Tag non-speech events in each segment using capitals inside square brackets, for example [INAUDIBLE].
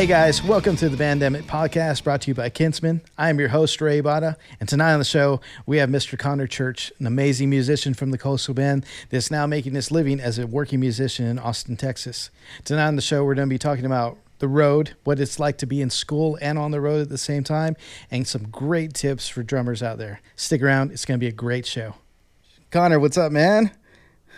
Hey guys, welcome to the Bandemic Podcast brought to you by Kinsmen. I am your host, Ray Bada, and tonight on the show, we have Mr. Conner Church, an amazing musician from the Coastal Bend that's now making his living as a working musician in Austin, Texas. Tonight on the show, we're going to be talking about the road, what it's like to be in school and on the road at the same time, and some great tips for drummers out there. Stick around, it's going to be a great show. Conner, what's up, man?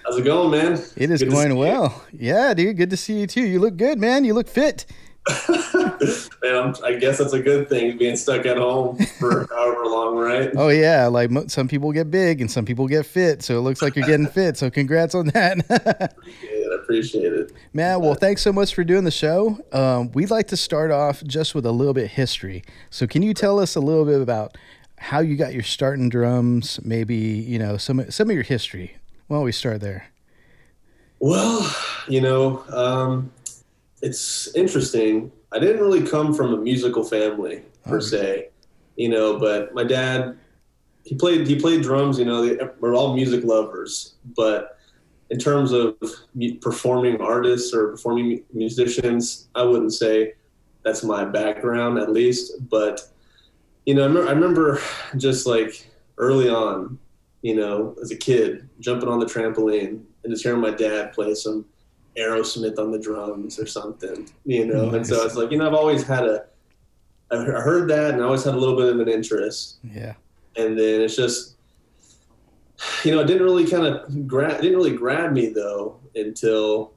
How's it going, man? It is Good going you. well. Yeah, dude, good to see you too. You look good, man. You look fit. [LAUGHS] man, I'm, guess that's a good thing, being stuck at home for [LAUGHS] however long, right? Oh yeah, like mo- some people get big and some people get fit, so it looks like you're getting fit. So congrats on that, Yeah, [LAUGHS] I appreciate it. man. Well, thanks so much for doing the show. Um, we'd like to start off just with a little bit of history. So can you tell us a little bit about how you got your start in drums? Maybe you know some some of your history. Why don't we start there? Well, you know, um, it's interesting. I didn't really come from a musical family per Oh. se, you know, but my dad, he played he played drums. You know, they, we're all music lovers, but in terms of performing artists or performing musicians, I wouldn't say that's my background at least. But you know, I remember, I remember just like early on, you know, as a kid, jumping on the trampoline and just hearing my dad play some Aerosmith on the drums or something, you know. And so Nice. it's like, you know, I've always had a, I heard that and I always had a little bit of an interest. Yeah, And then it's just, you know, it didn't really kind of grab, didn't really grab me though until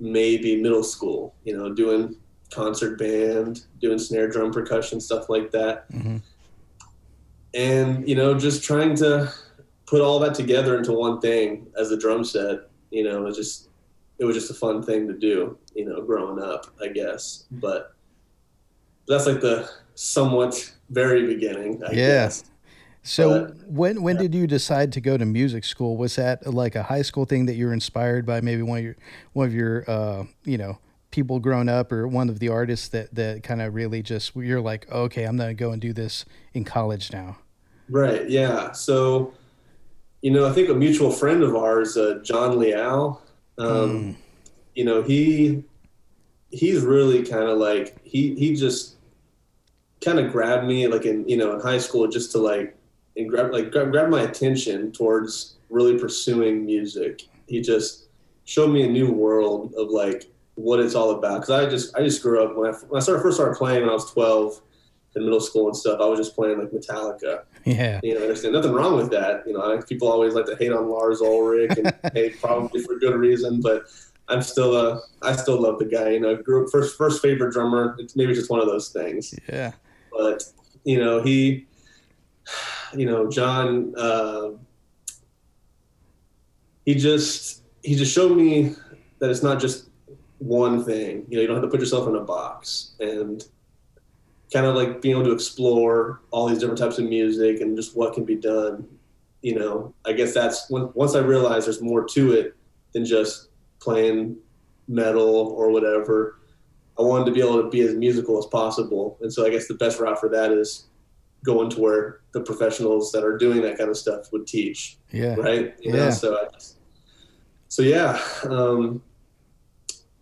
maybe middle school, you know, doing concert band, doing snare drum percussion, stuff like that hmm and you know just trying to put all that together into one thing as a drum set you know just it was just a fun thing to do you know growing up i guess but that's like the somewhat very beginning i Yeah. guess So But- when when did you decide to go to music school? Was that like a high school thing that you were inspired by? Maybe one of your one of your uh, you know people growing up, or one of the artists that that kind of really just you're like, okay, I'm gonna go and do this in college now. right yeah so you know i think a mutual friend of ours uh, john leal um, Mm. you know he he's really kind of like he he just kind of grabbed me like in you know in high school just to like and grab like grab, grab my attention towards really pursuing music he just showed me a new world of like what it's all about because i just i just grew up when i when i started first started playing when i was 12 in middle school and stuff i was just playing like metallica Yeah, you know, there's nothing wrong with that. You know, I- people always like to hate on Lars Ulrich, and [LAUGHS] hey, probably for good reason. But I'm still, uh, I still love the guy. You know, grew first, first favorite drummer. It's maybe just one of those things. yeah, But you know, he, you know, John, uh, he just he just showed me that it's not just one thing. You know, you don't have to put yourself in a box and kind of like being able to explore all these different types of music and just what can be done. You know, I guess that's when once I realized there's more to it than just playing metal or whatever. I wanted to be able to be as musical as possible, and so I guess the best route for that is going to where the professionals that are doing that kind of stuff would teach yeah, right? You Yeah. know, so I just, so yeah, um,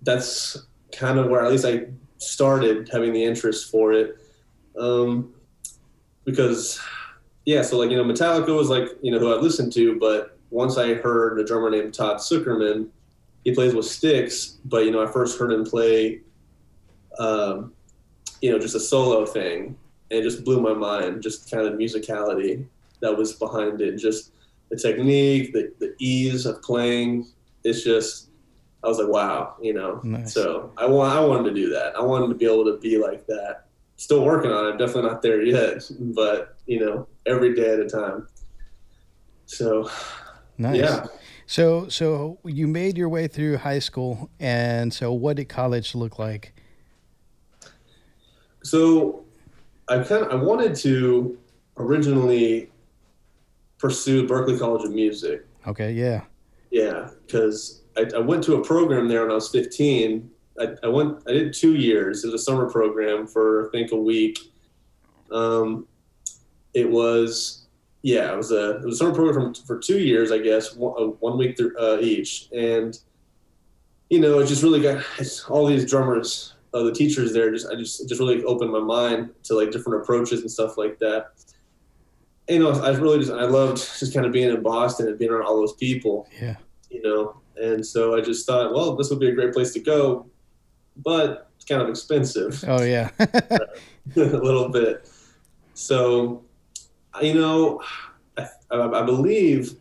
that's kind of where at least I started having the interest for it, um, because yeah, so like you know, Metallica was like you know who I listened to, but once I heard a drummer named Todd Sucherman, he plays with Styx, but you know I first heard him play, um, you know, just a solo thing, and it just blew my mind, just kind of musicality that was behind it, just the technique, the, the ease of playing. It's just, I was like, wow, you know. Nice. So I want, I wanted to do that. I wanted to be able to be like that. Still working on it. I'm Definitely not there yet, but you know, every day at a time. So nice. yeah, So so you made your way through high school, and so what did college look like? so I kind of I wanted to originally pursue Berklee College of Music. Okay, yeah, Yeah, because I, I went to a program there when I was 15. I, I went, I did two years. It was a summer program for I think a week. Um, it was, yeah, it was a it was a summer program for, for two years, I guess, one, uh, one week through, uh, each, and you know, it just really got it's all these drummers uh, the teachers there just I just just really opened my mind to like different approaches and stuff like that. And, you know, I really just I loved just kind of being in Boston and being around all those people. Yeah. You know, and so I just thought, well, this would be a great place to go, but it's kind of expensive. Oh yeah. [LAUGHS] [LAUGHS] a little bit. So, you know, I, I believe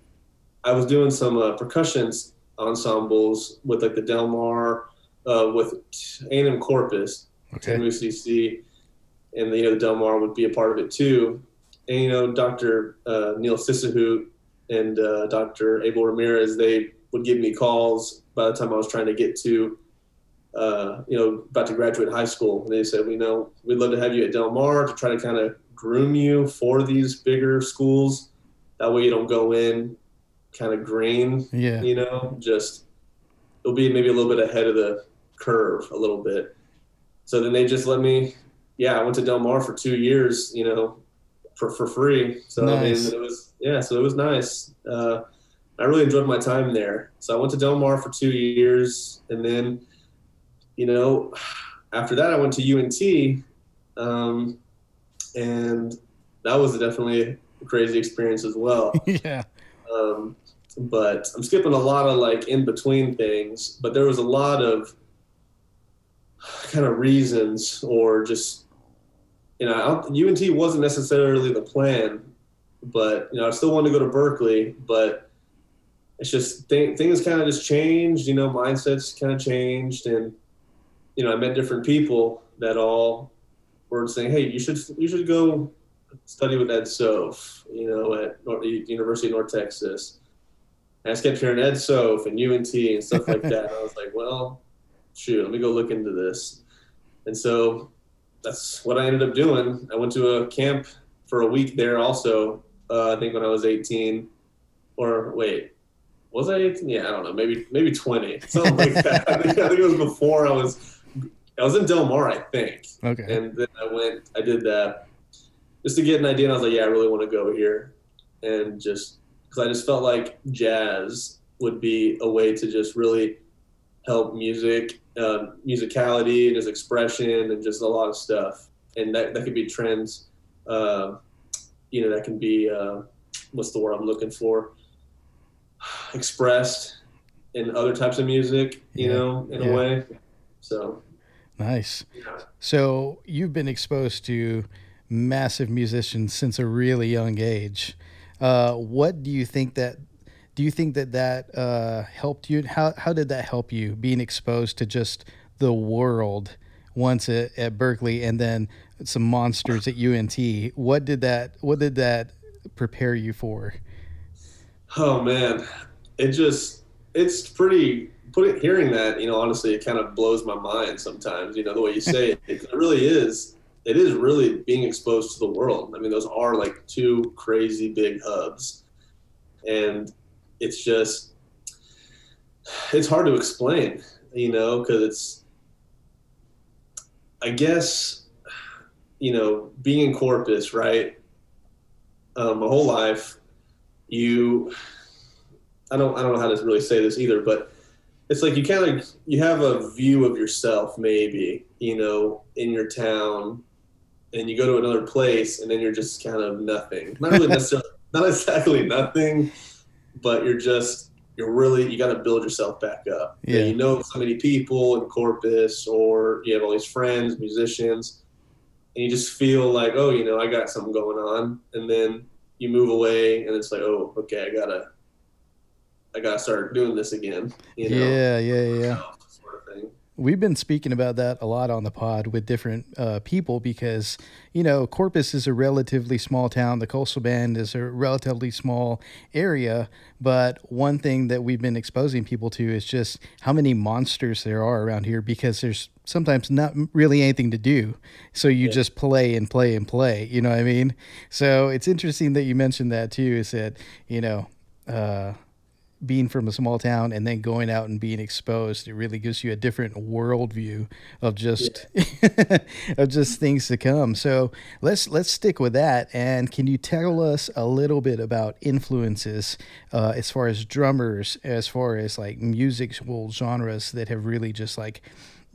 I was doing some uh, percussion ensembles with like the Del Mar, uh, with A&M Corpus, Okay. MUCC, and you know the Del Mar would be a part of it too. And you know Dr. Uh, Neil Sisahoot and uh, Dr. Abel Ramirez, they would give me calls by the time I was trying to get to, uh, you know, about to graduate high school. And they said, you know, we'd love to have you at Del Mar to try to kind of groom you for these bigger schools. That way you don't go in kind of green, Yeah. you know, just it'll be maybe a little bit ahead of the curve a little bit. So then they just let me, yeah, I went to Del Mar for two years, you know, for, for free. So Nice. I mean, it was, yeah, so it was nice. Uh, I really enjoyed my time there. So I went to Del Mar for two years. And then, you know, after that, I went to UNT. Um, and that was definitely a crazy experience as well. [LAUGHS] yeah. Um, but I'm skipping a lot of like in between things. But there was a lot of kind of reasons, or just you know, UNT wasn't necessarily the plan, but you know, I still wanted to go to Berklee, but it's just th- things kind of just changed. You know, mindsets kind of changed, and you know, I met different people that all were saying, "Hey, you should you should go study with Ed Soph, you know, at North, University of North Texas. And I just kept hearing Ed Soph and UNT and stuff like that. I was like, well, shoot, let me go look into this. And so that's what I ended up doing. I went to a camp for a week there also, uh, I think when I was 18. Or wait, was I 18? Yeah, I don't know, maybe maybe 20, something like that. I [LAUGHS] think, I think it was before I was, I was in Del Mar, I think Okay. and then I went, I did that just to get an idea. And I was like, yeah, I really want to go here, and just because I just felt like jazz would be a way to just really help music, uh, musicality, and just expression, and just a lot of stuff. And that that could be trends, uh, you know, that can be uh, what's the word I'm looking for? Expressed in other types of music, you Yeah. know, in Yeah. a way. So. Nice. So you've been exposed to massive musicians since a really young age. Uh, what do you think that? Do you think that that uh, helped you? How how did that help you being exposed to just the world once at, at Berklee and then some monsters at UNT? What did that? What did that prepare you for? Oh man, it just it's pretty. Put it, hearing that, you know, honestly, it kind of blows my mind sometimes. You know, the way you say it, [LAUGHS] it really is. It is really being exposed to the world. I mean, those are like two crazy big hubs, and it's just it's hard to explain. You know, because it's I guess you know being in Corpus, right? Um, my whole life, you I don't I don't know how to really say this either, but it's like you kind of you have a view of yourself maybe you know in your town, and you go to another place and then you're just kind of nothing. Not really [LAUGHS] necessarily not exactly nothing, but you're just you're really you got to build yourself back up. Yeah. you know so many people in Corpus, or you have all these friends, musicians, and you just feel like oh you know I got something going on, and then you move away and it's like oh okay I gotta I gotta start doing this again. You know, Yeah, yeah, yeah. sort of thing. We've been speaking about that a lot on the pod with different uh, people because, you know, Corpus is a relatively small town. The Coastal Bend is a relatively small area. But one thing that we've been exposing people to is just how many monsters there are around here because there's sometimes not really anything to do. So you Yeah. just play and play and play. You know what I mean? So it's interesting that you mentioned that too, is that, you know, uh, being from a small town and then going out and being exposed, it really gives you a different worldview of just [LAUGHS] of just things to come. So let's let's stick with that. And can you tell us a little bit about influences uh, as far as drummers, as far as like musical genres that have really just like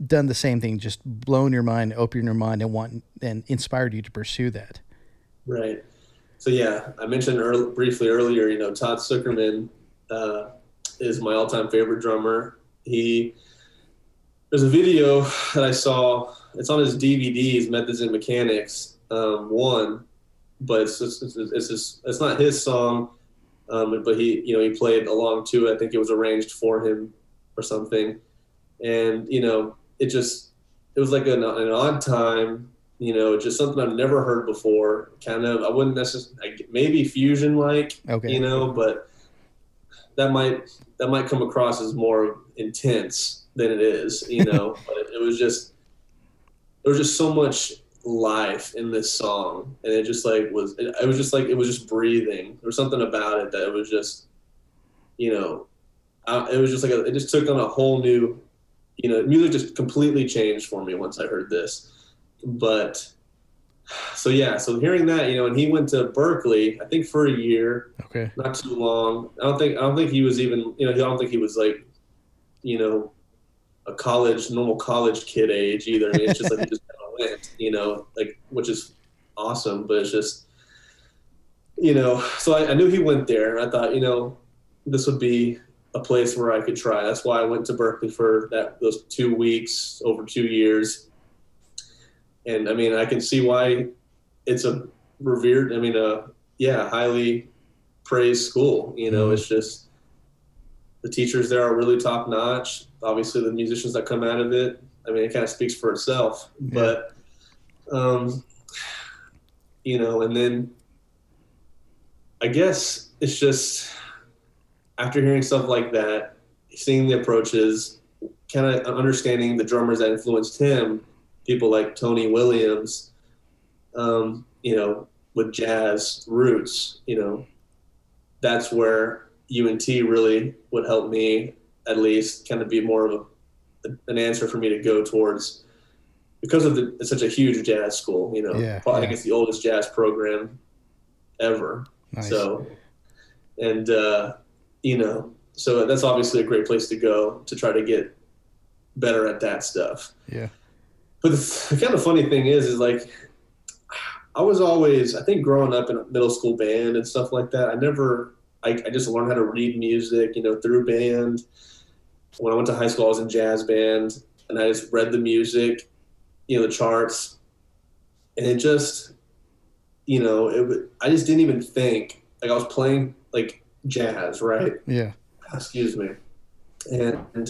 done the same thing, just blown your mind, opened your mind, and want and inspired you to pursue that. Right. So yeah, I mentioned early, briefly earlier. You know, Todd Sucherman uh, is my all-time favorite drummer. He there's a video that I saw. It's on his DVDs, Methods and Mechanics um, one, but it's just, it's it's, just, it's not his song. Um, but he you know he played along to it. I think it was arranged for him or something, and you know it just it was like an, an odd time you know, just something I've never heard before. Kind of, I wouldn't necessarily, maybe fusion like, okay. you know, but that might that might come across as more intense than it is, you know. [LAUGHS] but it was just there was just so much life in this song, and it just like was it, it was just like it was just breathing. There was something about it that it was just, you know, I, it was just like a, it just took on a whole new, you know, music just completely changed for me once I heard this but so yeah, so hearing that, you know, and he went to Berklee, I think for a year. Okay. Not too long. I don't think I don't think he was even you know, I don't think he was like, you know, a college normal college kid age either. I mean, it's just like he just kind of went, you know, like which is awesome, but it's just you know, so I, I knew he went there and I thought, you know, this would be a place where I could try. That's why I went to Berklee for that those two weeks over two years and I mean, I can see why it's a revered. I mean, a yeah, highly praised school. You know, mm-hmm. it's just the teachers there are really top notch. Obviously, the musicians that come out of it. I mean, it kind of speaks for itself. Yeah. But, um, you know, and then I guess it's just after hearing stuff like that, seeing the approaches, kind of understanding the drummers that influenced him people like Tony Williams, um, you know, with jazz roots, you know, that's where UNT really would help me at least kind of be more of a, an answer for me to go towards because of the, it's such a huge jazz school, you know, yeah, I guess the oldest jazz program ever. Nice. So, and, uh, you know, so that's obviously a great place to go to try to get better at that stuff. Yeah. But the [LAUGHS] kind of funny thing is, is like, I was always, I think growing up in a middle school band and stuff like that, I never, I, I just learned how to read music, you know, through band. When I went to high school, I was in jazz band and I just read the music, you know, the charts. And it just, you know, it, I just didn't even think, like I was playing like jazz, right? Yeah. Excuse me. And, and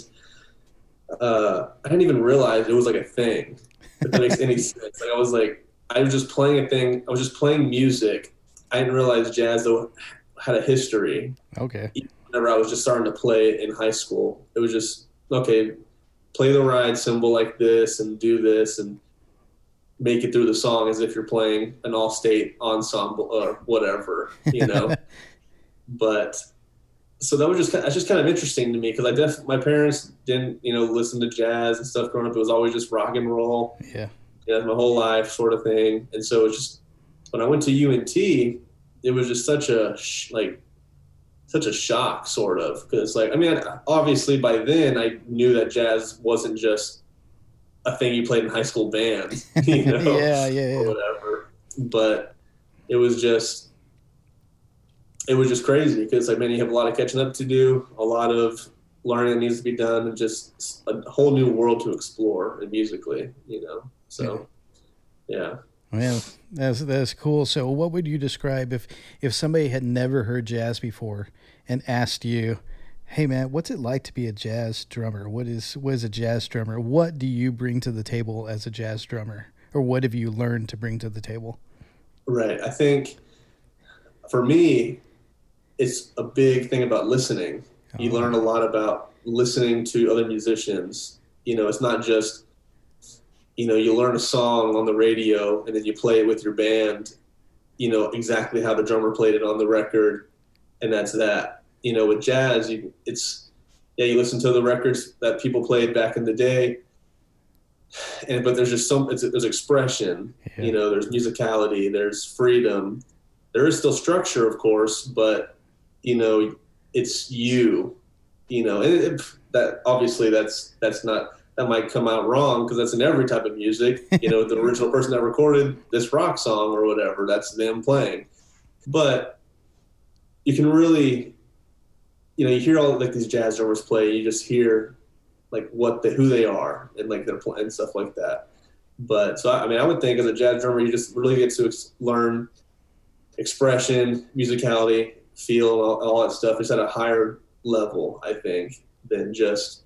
uh, I didn't even realize it was like a thing. If that makes any [LAUGHS] sense. Like I was like, I was just playing a thing. I was just playing music. I didn't realize jazz though had a history. Okay. Whenever I was just starting to play in high school, it was just okay. Play the ride cymbal like this and do this and make it through the song as if you're playing an all-state ensemble or whatever, you know. [LAUGHS] but so that was just that's just kind of interesting to me because I def my parents didn't you know listen to jazz and stuff growing up. It was always just rock and roll. Yeah. Yeah, my whole life sort of thing. And so it's just when I went to UNT, it was just such a like such a shock sort of because like I mean obviously by then I knew that jazz wasn't just a thing you played in high school band, [LAUGHS] you [LAUGHS] know, yeah, yeah, yeah, or whatever. But it was just it was just crazy because like man, you have a lot of catching up to do, a lot of learning that needs to be done, and just a whole new world to explore and musically, you know. So, yeah. Man, that's that's cool. So, what would you describe if if somebody had never heard jazz before and asked you, "Hey, man, what's it like to be a jazz drummer? What is what is a jazz drummer? What do you bring to the table as a jazz drummer, or what have you learned to bring to the table?" Right. I think for me, it's a big thing about listening. Oh. You learn a lot about listening to other musicians. You know, it's not just you know you learn a song on the radio and then you play it with your band. You know exactly how the drummer played it on the record, and that's that. You know, with jazz, you, it's yeah, you listen to the records that people played back in the day, and but there's just some it's there's expression. Yeah. You know, there's musicality, there's freedom. There is still structure, of course, but you know, it's you, you know, and it, that obviously that's that's not that might come out wrong because that's in every type of music. You know, the [LAUGHS] original person that recorded this rock song or whatever, that's them playing. But you can really, you know, you hear all like these jazz drummers play, you just hear like what the who they are and like their playing stuff like that. But so I mean, I would think as a jazz drummer, you just really get to ex- learn expression, musicality, feel, all, all that stuff. is at a higher level, I think, than just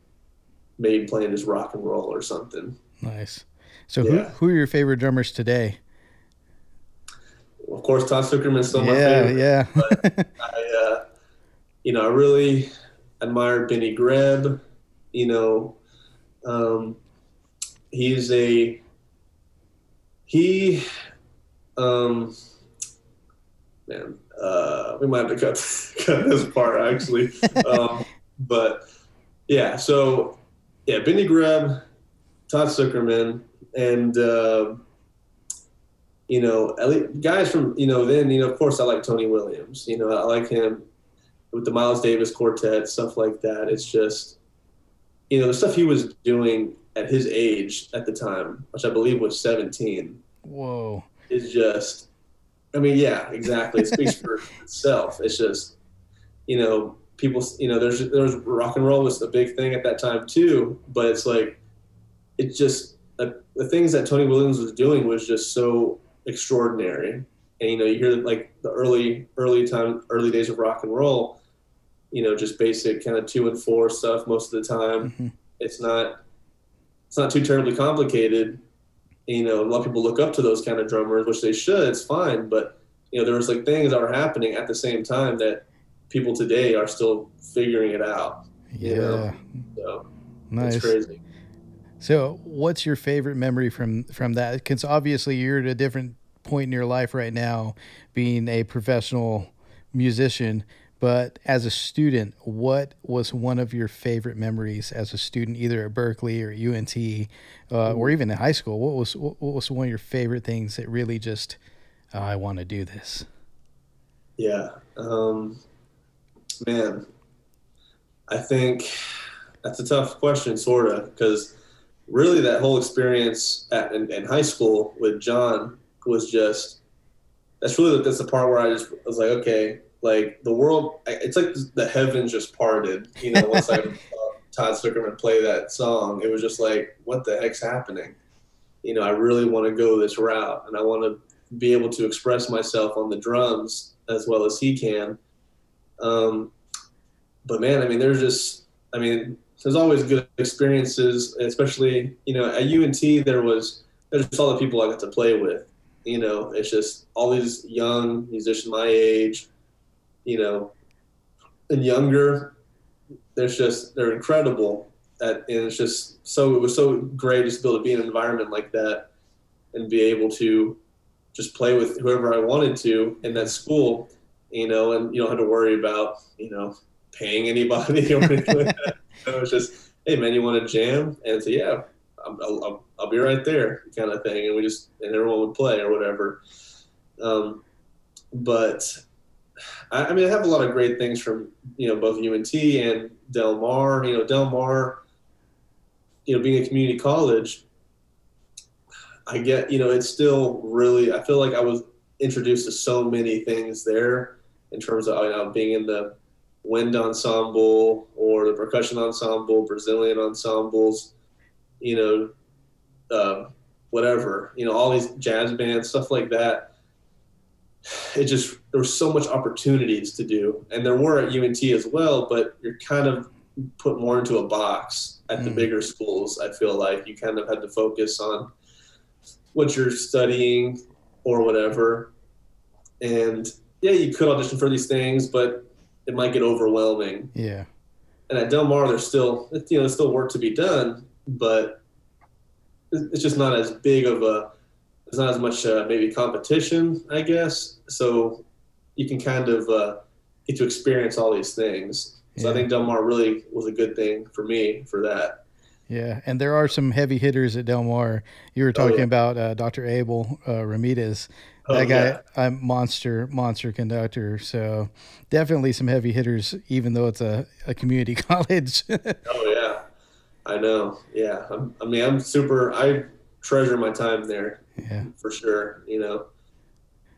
maybe playing just rock and roll or something. Nice. So yeah. who who are your favorite drummers today? Of course, Todd Sucherman's still my yeah, favorite. Yeah, yeah. I, uh, you know, I really admire Benny Greb. You know, um, he's a he. Um, man, uh, we might have to cut [LAUGHS] cut this part actually, um, [LAUGHS] but yeah. So yeah, Benny Greb, Todd Sucherman, and uh, you know, guys from you know then you know of course I like Tony Williams. You know, I like him with the Miles Davis quartet stuff like that. It's just you know the stuff he was doing at his age at the time, which I believe was 17. Whoa. Is just, I mean, yeah, exactly. It speaks for [LAUGHS] itself. It's just, you know, people, you know, there's there's rock and roll was a big thing at that time too, but it's like, it just uh, the things that Tony Williams was doing was just so extraordinary. And you know, you hear like the early early time early days of rock and roll, you know, just basic kind of two and four stuff most of the time. Mm-hmm. It's not it's not too terribly complicated. You know, a lot of people look up to those kind of drummers, which they should. It's fine, but you know, there was like things that were happening at the same time that people today are still figuring it out. Yeah. Know? So nice. It's crazy. So, what's your favorite memory from from that? Because obviously, you're at a different point in your life right now, being a professional musician. But as a student, what was one of your favorite memories as a student, either at Berklee or UNT, uh, or even in high school? What was what was one of your favorite things that really just, oh, I want to do this? Yeah, um, man, I think that's a tough question, sort of, because really that whole experience at, in, in, high school with John was just that's really that's the part where I just was like, okay, like the world, it's like the heavens just parted. You know, once I [LAUGHS] saw Todd Sucherman play that song, it was just like, what the heck's happening? You know, I really want to go this route, and I want to be able to express myself on the drums as well as he can. Um, but man, I mean, there's just, I mean, there's always good experiences, especially you know at UNT there was there's just all the people I got to play with. You know, it's just all these young musicians my age, you know, and younger. There's just they're incredible at, and it's just so it was so great just to be able to be in an environment like that and be able to just play with whoever I wanted to in that school, you know, and you don't have to worry about you know paying anybody [LAUGHS] or anything like that. it was just, hey man, you want to jam? And so yeah, I'll, I'll, I'll, be right there, kind of thing. And we just and everyone would play or whatever. Um, but I, I, mean, I have a lot of great things from you know both UNT and Del Mar. You know, Del Mar. You know, being a community college, I get you know it's still really. I feel like I was introduced to so many things there in terms of you know being in the wind ensemble or the percussion ensemble, Brazilian ensembles, you know, uh, whatever, you know, all these jazz bands, stuff like that. It just there was so much opportunities to do, and there were at UNT as well. But you're kind of put more into a box at mm. the bigger schools. I feel like you kind of had to focus on what you're studying or whatever, and yeah, you could audition for these things, but it might get overwhelming. Yeah. And at Del Mar, there's still you know there's still work to be done, but it's just not as big of a there's not as much uh, maybe competition, I guess. So you can kind of uh, get to experience all these things. So yeah. I think Del Mar really was a good thing for me for that. Yeah, and there are some heavy hitters at Del Mar. You were talking oh, yeah. about uh, Dr. Abel uh, Ramirez. Oh, that guy, yeah. I'm monster, monster conductor. So definitely some heavy hitters, even though it's a, a community [LAUGHS] college. oh yeah, I know. Yeah. I'm, I mean, I'm super. I treasure my time there. Yeah. For sure. You know.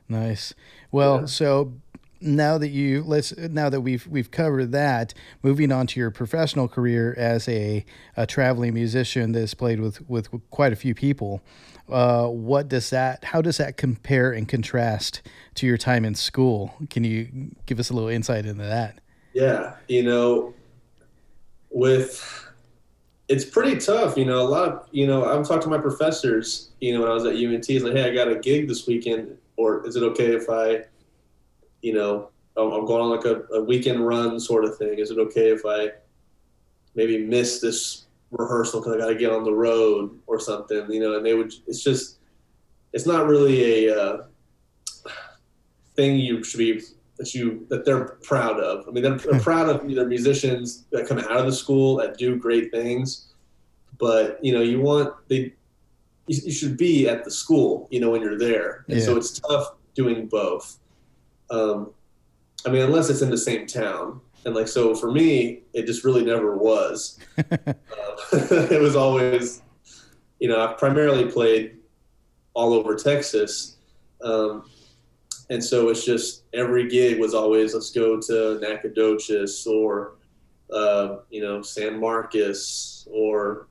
Nice. Well, Yeah. so now that you let's now that we've we've covered that, moving on to your professional career as a, a traveling musician that's played with with quite a few people. Uh, what does that? How does that compare and contrast to your time in school? Can you give us a little insight into that? Yeah. You know, with it's pretty tough. You know, a lot of you know. I've talked to my professors. You know, when I was at UNT, like, hey, I got a gig this weekend, or is it okay if I, you know, I'm I'm going on like a, a weekend run sort of thing. Is it okay if I maybe miss this rehearsal because I got to get on the road or something? You know, and they would. It's just, it's not really a uh, thing you should be that you that they're proud of. I mean, they're, they're proud of either musicians that come out of the school that do great things, but you know, you want they you, you should be at the school, you know, when you're there, and so it's tough doing both. Um, I mean, unless it's in the same town, and like so for me, it just really never was. Uh, [LAUGHS] [LAUGHS] it was always, you know, I've primarily played all over Texas. Um, and so it's just every gig was always let's go to Nacogdoches or uh, you know San Marcos or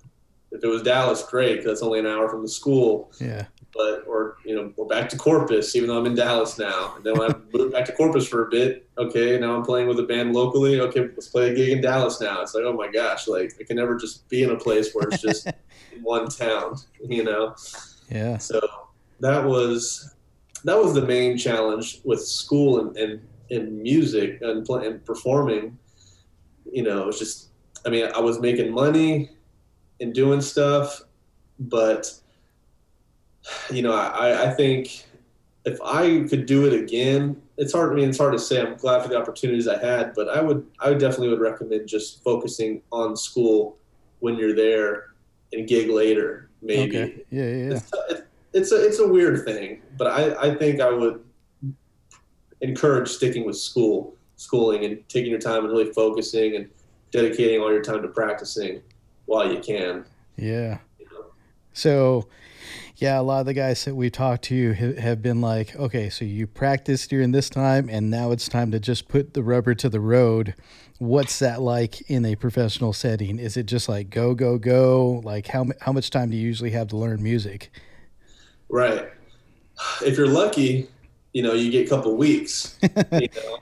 if it was Dallas, great 'cause that's only an hour from the school. Yeah. But or you know we're back to Corpus, even though I'm in Dallas now. And then when I moved back to Corpus for a bit, okay, now I'm playing with a band locally. Okay, let's play a gig in Dallas now. It's like oh my gosh, like I can never just be in a place where it's just [LAUGHS] one town, you know. Yeah. So that was that was the main challenge with school and and, and music and, play, and performing. You know, it's just I mean, I was making money and doing stuff, but you know, I, I think if I could do it again, it's hard. I mean, it's hard to say. I'm glad for the opportunities I had, but I would, I would definitely would recommend just focusing on school when you're there and gig later, maybe. Okay. Yeah. Yeah. yeah. It's, it- it's a it's a weird thing, but I, I think I would encourage sticking with school, schooling, and taking your time and really focusing and dedicating all your time to practicing while you can. Yeah. So, yeah, a lot of the guys that we talked to have been like, okay, so you practiced during this time, and now it's time to just put the rubber to the road. What's that like in a professional setting? Is it just like go, go, go? Like how how much time do you usually have to learn music? Right. If you're lucky, you know, you get a couple weeks. [LAUGHS] you know.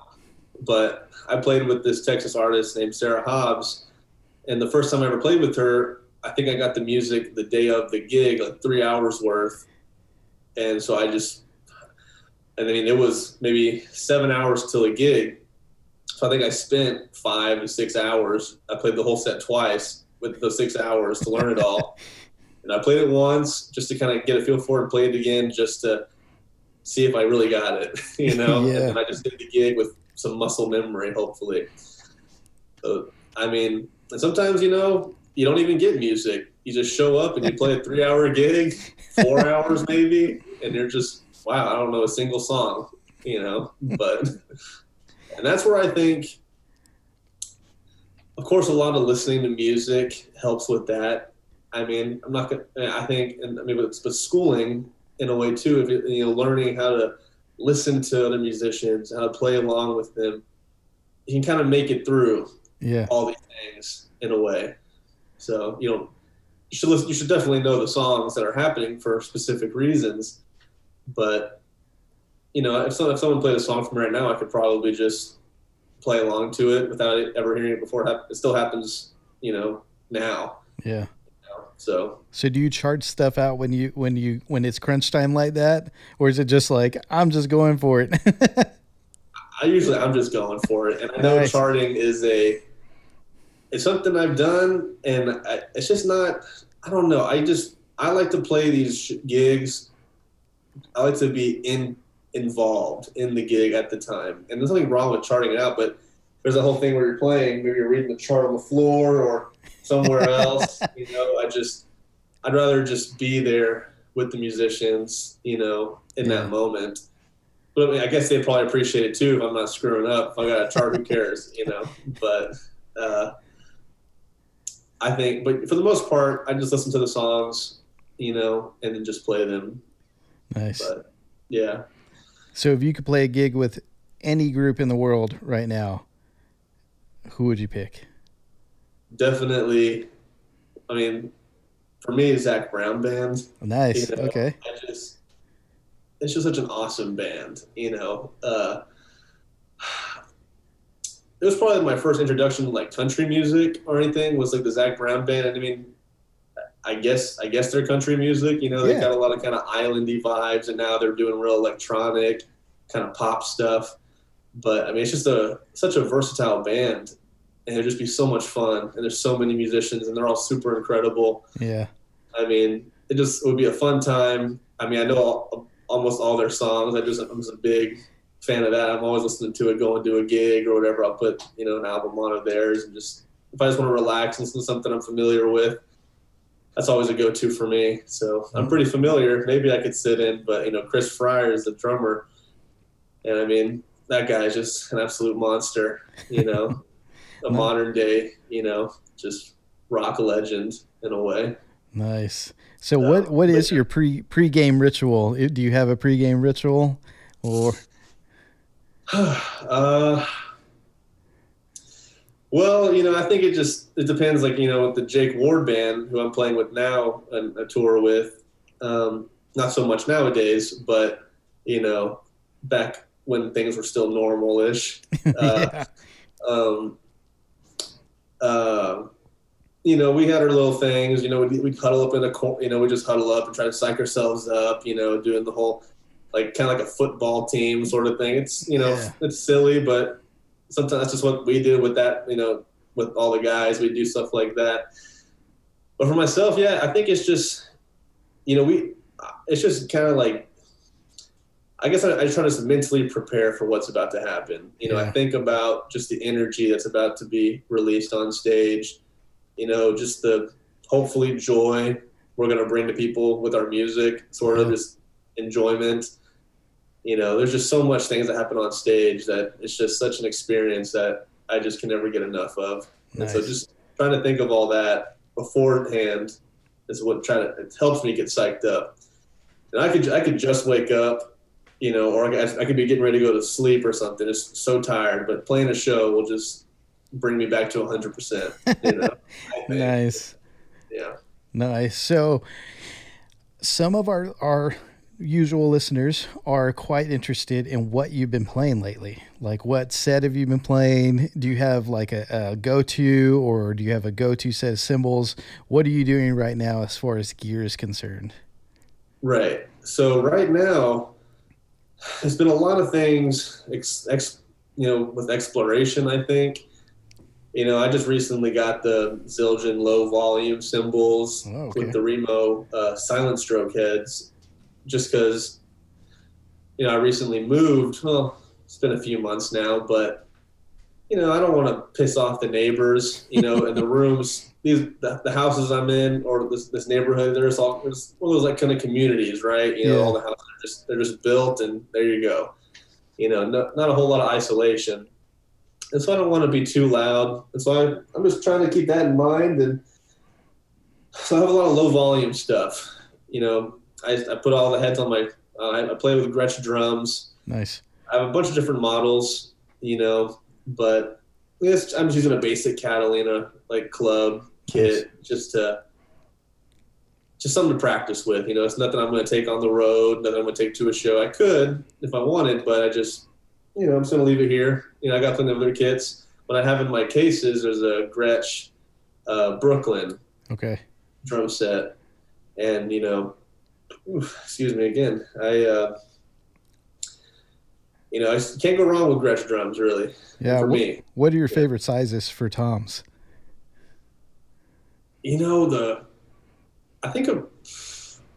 But I played with this Texas artist named Sarah Hobbs, and the first time I ever played with her, I think I got the music the day of the gig, like three hours worth. And so I just, and I mean, it was maybe seven hours till a gig. So I think I spent five to six hours. I played the whole set twice with those six hours to learn it all. [LAUGHS] And I played it once just to kind of get a feel for it and play it again just to see if I really got it, [LAUGHS] you know? [LAUGHS] Yeah. And I just did the gig with some muscle memory, hopefully. So, I mean, and sometimes, you know, you don't even get music. You just show up and you play a [LAUGHS] three hour gig, four hours maybe, and you're just, wow, I don't know a single song, you know? But, and that's where I think, of course, a lot of listening to music helps with that. I mean, I'm not gonna. I think, and I mean, but, but schooling in a way too. If you, you know, learning how to listen to other musicians, how to play along with them, you can kind of make it through Yeah. all these things in a way. So you know, you should listen. You should definitely know the songs that are happening for specific reasons. But you know, if if someone played a song from right now, I could probably just play along to it without ever hearing it before. It still happens, you know, now. Yeah. So So do you charge stuff out when you when you when it's crunch time like that, or is it just like I'm just going for it? I usually I'm just going for it, and I know Nice. charting is a it's something I've done, and I, it's just not. I don't know. I just I like to play these sh- gigs. I like to be in involved in the gig at the time, and there's nothing wrong with charting it out. But there's a whole thing where you're playing, maybe you're reading the chart on the floor or somewhere [LAUGHS] else. you know, I just I'd rather just be there with the musicians. You know, in Yeah. that moment. But I, mean, I guess they probably appreciate it too if I'm not screwing up. If I got a chart, who cares, you know? But uh, I think, but for the most part, I just listen to the songs, you know, and then just play them. Nice. But yeah. So if you could play a gig with any group in the world right now, who would you pick? Definitely. I mean, for me, Zac Brown band. Nice. You know, okay. I just, it's just such an awesome band. You know, uh, [SIGHS] it was probably my first introduction to like country music or anything was like the Zac Brown band. And I mean, I guess I guess they're country music. You know, they've yeah. got a lot of kind of islandy vibes, and now they're doing real electronic, kind of pop stuff. But I mean, it's just a such a versatile band, and it'd just be so much fun. And there's so many musicians, and they're all super incredible. Yeah. I mean, it just it would be a fun time. I mean, I know all, almost all their songs. I just I'm just a big fan of that. I'm always listening to it, going to a gig or whatever. I'll put you know an album on of theirs, and just if I just want to relax and listen to something I'm familiar with, that's always a go-to for me. So I'm pretty familiar. Maybe I could sit in, but you know, Chris Fryar is the drummer, and I mean that guy is just an absolute monster. You know, [LAUGHS] a modern day, you know, just rock legend in a way. Nice. So what what is your pre pre-game ritual? Do you have a pre-game ritual or [SIGHS] uh well, you know, I think it just it depends. Like you know, with the Jake Ward band, who I'm playing with now, and a tour with, um, not so much nowadays, but you know, back when things were still normal-ish. [LAUGHS] Uh, yeah. um, uh, you know, we had our little things. You know, we we huddle up in a corner. You know, we just huddle up and try to psych ourselves up. You know, doing the whole like kind of like a football team sort of thing. It's you know, yeah. it's silly, but sometimes that's just what we do with that. You know, with all the guys, we do stuff like that. But for myself, yeah, I think it's just, you know, we, it's just kind of like I guess I, I, try to mentally prepare for what's about to happen. You know, yeah. I think about just the energy that's about to be released on stage you know, just the hopefully joy we're going to bring to people with our music, sort of just enjoyment. You know, there's just so much things that happen on stage that it's just such an experience that I just can never get enough of. Nice. And so just trying to think of all that beforehand is what trying to it helps me get psyched up. And I could I could just wake up, you know, or I, I could be getting ready to go to sleep or something. Just so tired, but playing a show will just bring me back to 100%. You know? [LAUGHS] nice. Yeah. Nice. So, some of our, our usual listeners are quite interested in what you've been playing lately. Like, what set have you been playing? Do you have like a, a go to, or do you have a go to set of cymbals? What are you doing right now as far as gear is concerned? Right. So, right now, there's been a lot of things, ex, ex, you know, with exploration, I think you know, I just recently got the Zildjian low volume cymbals oh, okay. with the Remo uh, silent stroke heads, just because, you know, I recently moved. Well, it's been a few months now, but you know, I don't want to piss off the neighbors. You know, and the [LAUGHS] rooms, these the, the, houses I'm in or this, this neighborhood, there's all there's one of those like kind of communities, right? You know, yeah. all the houses are just they're just built, and there you go. You know, no, not a whole lot of isolation and so I don't want to be too loud. And so I, I'm just trying to keep that in mind. And so I have a lot of low volume stuff. You know, I, I put all the heads on my. Uh, I, play with Gretsch drums. Nice. I have a bunch of different models. You know, but I guess I'm just using a basic Catalina like club kit nice. just to just something to practice with. You know, it's nothing I'm going to take on the road. Nothing I'm going to take to a show. I could if I wanted, but I just you know, I'm just gonna leave it here. You know, I got plenty of other kits. What I have in my cases, there's a Gretsch uh, Brooklyn okay drum set, and you know, oof, excuse me again. I uh, you know, I can't go wrong with Gretsch drums, really. Yeah. For what, me, what are your yeah. favorite sizes for toms? You know the, I think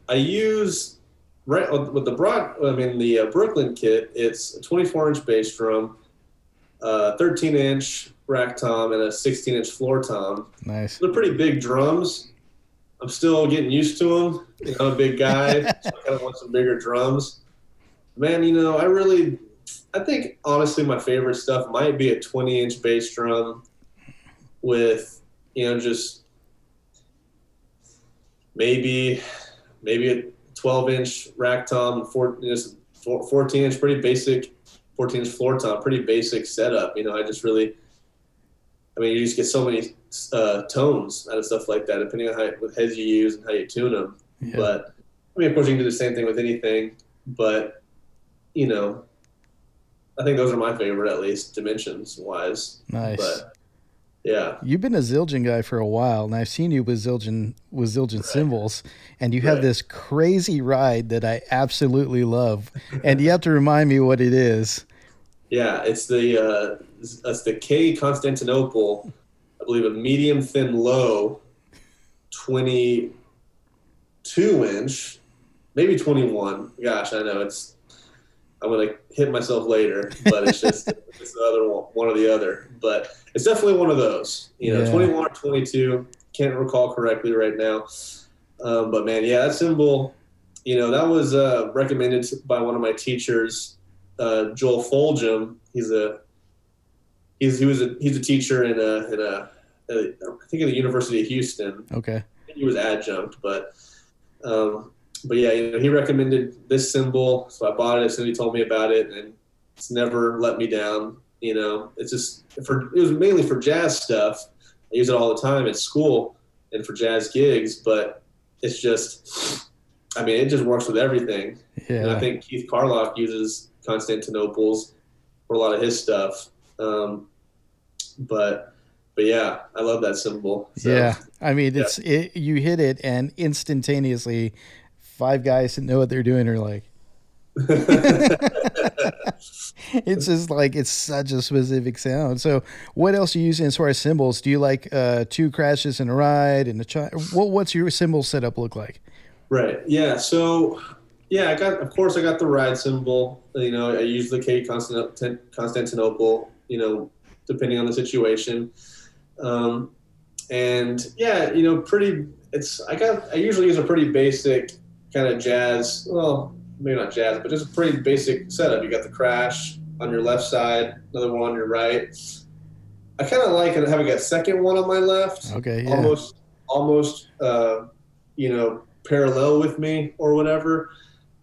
I use right with the broad, I mean the uh, Brooklyn kit, it's a 24 inch bass drum, uh, 13 inch rack tom, and a 16 inch floor tom. Nice. They're pretty big drums. I'm still getting used to them. You know, I'm a big guy, [LAUGHS] so I kind of want some bigger drums. Man, you know, I really, I think honestly, my favorite stuff might be a 20 inch bass drum with, you know, just maybe maybe a 12 inch rack tom, four, just 14 inch, pretty basic, 14 inch floor tom, pretty basic setup. You know, I just really, I mean, you just get so many uh, tones out of stuff like that, depending on how what heads you use and how you tune them. Yeah. But I mean, of course, you can do the same thing with anything, but you know, I think those are my favorite, at least dimensions wise. Nice. But yeah. You've been a Zildjian guy for a while, and I've seen you with Zildjian with Zildjian right. cymbals, and you right. have this crazy ride that I absolutely love. and you have to remind me what it is. Yeah, it's the uh, it's the K Constantinople, I believe a medium thin low, twenty two inch, maybe twenty one. Gosh, I know it's I'm gonna hit myself later, but it's just [LAUGHS] it's the other one, one or the other. But it's definitely one of those. You know, yeah. 21 or 22. Can't recall correctly right now. Um, but man, yeah, that cymbal. You know, that was uh, recommended by one of my teachers, uh, Joel Fulgham. He's a he's he was a he's a teacher in a in a, a I think at the University of Houston. Okay. He was adjunct, but um, but yeah, you know, he recommended this cymbal, so I bought it as soon as he told me about it, and it's never let me down. You know, it's just for it was mainly for jazz stuff. I use it all the time at school and for jazz gigs, but it's just, I mean, it just works with everything. Yeah. And I think Keith Carlock uses Constantinople's for a lot of his stuff. Um, but but yeah, I love that cymbal. So, yeah, I mean, it's yeah. it, you hit it and instantaneously five guys that know what they're doing are like. [LAUGHS] it's just like it's such a specific sound. So, what else are you using as far as cymbals? Do you like uh, two crashes and a ride and a child? What, what's your cymbal setup look like? Right. Yeah. So, yeah, I got. Of course, I got the ride cymbal. You know, I use the K Constantinople. You know, depending on the situation. Um, and yeah, you know, pretty. It's I got. I usually use a pretty basic kind of jazz. Well, maybe not jazz, but just a pretty basic setup. You got the crash on your left side, another one on your right. I kind of like having a second one on my left. Okay. Yeah. Almost, almost, uh, you know, parallel with me or whatever.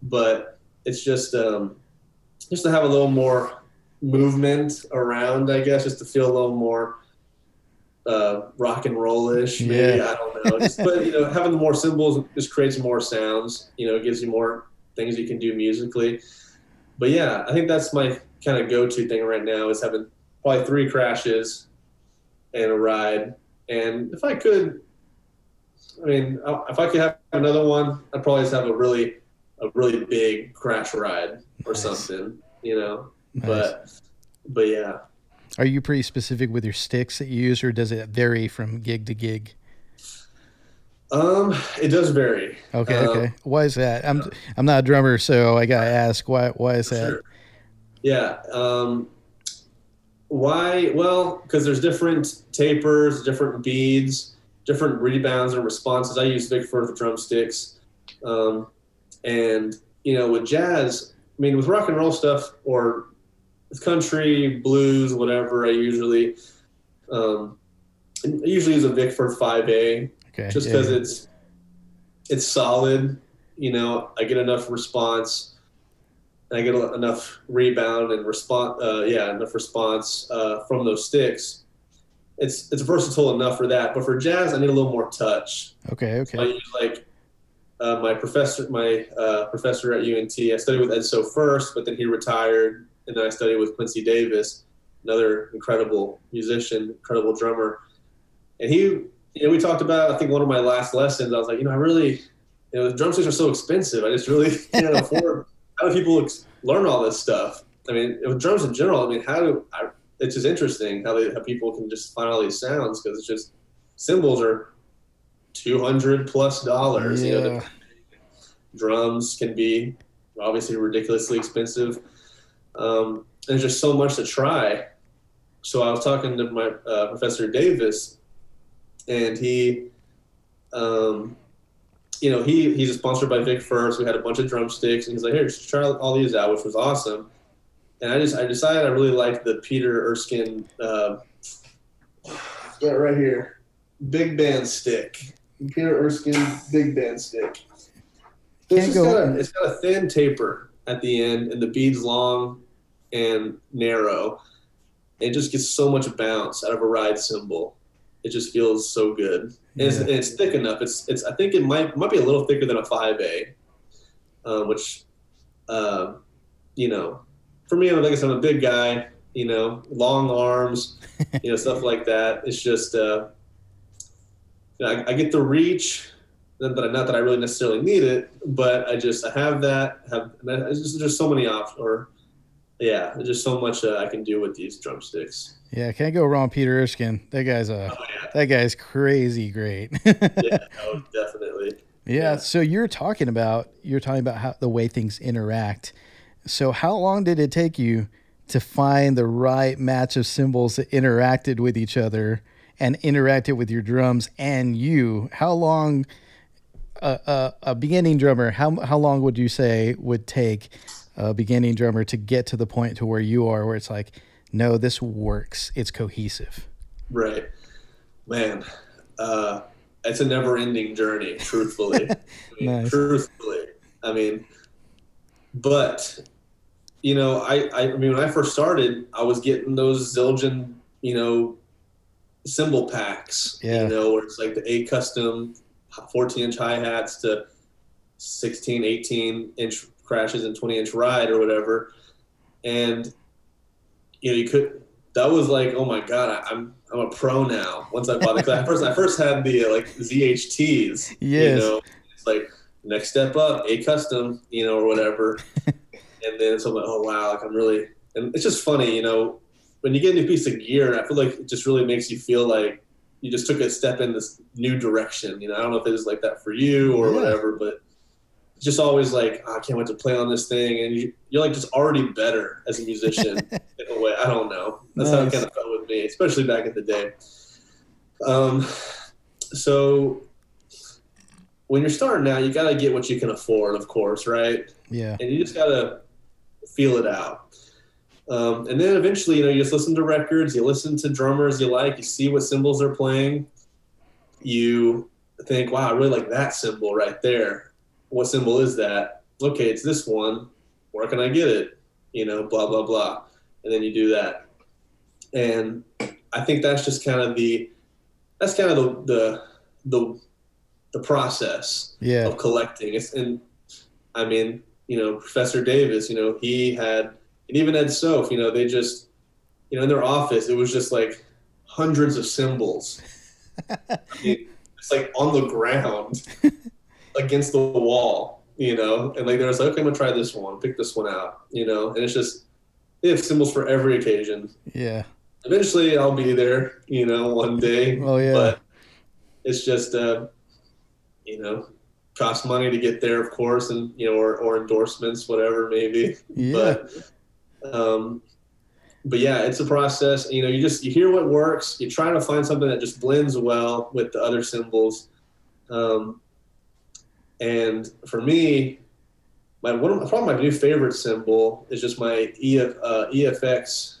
But it's just, um, just to have a little more movement around, I guess, just to feel a little more uh, rock and rollish. Maybe yeah. I don't know. Just, but you know, having the more cymbals just creates more sounds. You know, it gives you more things you can do musically. But yeah, I think that's my kind of go-to thing right now is having probably three crashes and a ride. And if I could, I mean, if I could have another one, I'd probably just have a really, a really big crash ride or nice. something, you know. Nice. But, but yeah. Are you pretty specific with your sticks that you use, or does it vary from gig to gig? Um, it does vary. Okay, um, okay. Why is that? I'm I'm not a drummer, so I gotta ask why why is that? Sure. Yeah. Um, why? Well, because there's different tapers, different beads, different rebounds and responses. I use Vic Firth drumsticks, um, and you know, with jazz, I mean, with rock and roll stuff or with country, blues, whatever, I usually um, I usually use a Vic Firth 5A Okay. Just because yeah. it's it's solid, you know, I get enough response, and I get enough rebound and response. Uh, yeah, enough response uh, from those sticks. It's it's versatile enough for that, but for jazz, I need a little more touch. Okay. Okay. So I use like uh, my professor, my uh, professor at UNT. I studied with Ed Soph first, but then he retired, and then I studied with Quincy Davis, another incredible musician, incredible drummer, and he you know, we talked about, I think one of my last lessons, I was like, you know, I really, you know, the drumsticks are so expensive. I just really [LAUGHS] can't afford, how do people ex- learn all this stuff? I mean, with drums in general, I mean, how do, I, it's just interesting how, they, how people can just find all these sounds because it's just, cymbals are 200 plus dollars. Yeah. You know, drums can be obviously ridiculously expensive. Um, there's just so much to try. So I was talking to my uh, professor Davis and he, um, you know, he he's sponsored by Vic Firth. We had a bunch of drumsticks, and he's like, "Here, just try all these out," which was awesome. And I just I decided I really liked the Peter Erskine, uh, yeah, right here, big band stick. Peter Erskine big band stick. It's, got a, it's got a thin taper at the end, and the bead's long and narrow. It just gets so much bounce out of a ride cymbal. It just feels so good. And, it's, and it's thick enough. It's it's. I think it might might be a little thicker than a five A, um, which, uh, you know, for me, I'm like I said, I'm a big guy. You know, long arms, [LAUGHS] you know, stuff like that. It's just, uh, I, I get the reach. That, not that I really necessarily need it, but I just I have that. Have it's just there's so many options, or yeah, there's just so much uh, I can do with these drumsticks. Yeah, can't go wrong. Peter Erskine. That guy's a Oh yeah, that guy's crazy great. [LAUGHS] yeah, oh, definitely. Yeah, Yeah. So you're talking about you're talking about how the way things interact. So how long did it take you to find the right match of cymbals that interacted with each other and interacted with your drums and you? How long a, a, a beginning drummer? How how long would you say would take a beginning drummer to get to the point to where you are, where it's like, no, this works. It's cohesive. Right, man. Uh, it's a never-ending journey. Truthfully, [LAUGHS] I mean, Nice. truthfully, I mean, but you know, I, I I mean, when I first started, I was getting those Zildjian, you know, cymbal packs. Yeah. You know, where it's like the A custom 14 inch hi hats to 16, 18 inch crashes and 20 inch ride or whatever. And, you know, you could, that was like, oh my God, I, I'm, I'm a pro now. Once I bought it, at first, I first had the uh, like ZHTs, you know, it's like next step up, a custom, you know, or whatever. [LAUGHS] and then so I'm like, oh wow, like I'm really, and it's just funny, you know, when you get a new piece of gear, I feel like it just really makes you feel like you just took a step in this new direction. You know, I don't know if it was like that for you or Yeah. whatever, but just always like, oh, I can't wait to play on this thing. And you, you're like just already better as a musician [LAUGHS] in a way. I don't know. That's how it kind of felt with me, especially back in the day. Um, so when you're starting out, you got to get what you can afford, of course, right? Yeah. and you just gotta feel it out. Um, and then eventually, you know, you just listen to records, you listen to drummers you like, you see what cymbals they're playing. You think, wow, I really like that cymbal right there. What cymbal is that? Okay, it's this one. Where can I get it? You know, blah blah blah. And then you do that. And I think that's just kind of the that's kind of the the the, the process Yeah. of collecting. It's, and I mean, you know, Professor Davis, you know, he had, and even Ed Soph, you know, they just, you know, in their office, it was just like hundreds of cymbals. I mean, it's like on the ground [LAUGHS] against the wall, you know, and like they're just like, okay, I'm gonna try this one, pick this one out, you know, and it's just, they have cymbals for every occasion. Yeah. Eventually, I'll be there, you know, one day [LAUGHS] Oh yeah. but it's just uh, you know cost money to get there of course and you know or, or endorsements whatever maybe yeah. but um but yeah it's a process you know you just you hear what works you try to find something that just blends well with the other cymbals um and for me my one of probably my new favorite cymbal is just my EF, uh, efx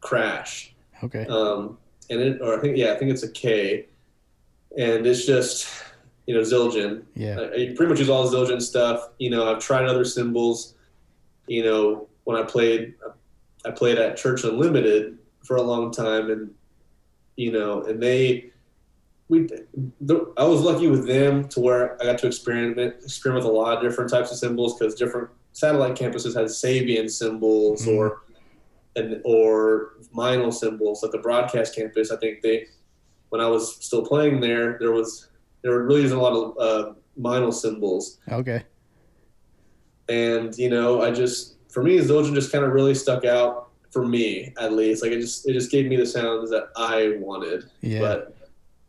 crash okay. um, and it, or I think, yeah, I think it's a K, and it's just, you know, Zildjian. Yeah. I, I pretty much use all Zildjian stuff. You know, I've tried other cymbals. You know, when I played, I played at Church Unlimited for a long time, and you know, and they, we, the, I was lucky with them to where I got to experiment, experiment with a lot of different types of cymbals because different satellite campuses had Sabian cymbals Mhm. or and or Meinl cymbals at the broadcast campus. I think they, when I was still playing there, there was there were really using a lot of uh, Meinl cymbals, Okay. and you know, I just for me, Zildjian just kind of really stuck out for me at least. Like it just it just gave me the sounds that I wanted. Yeah. But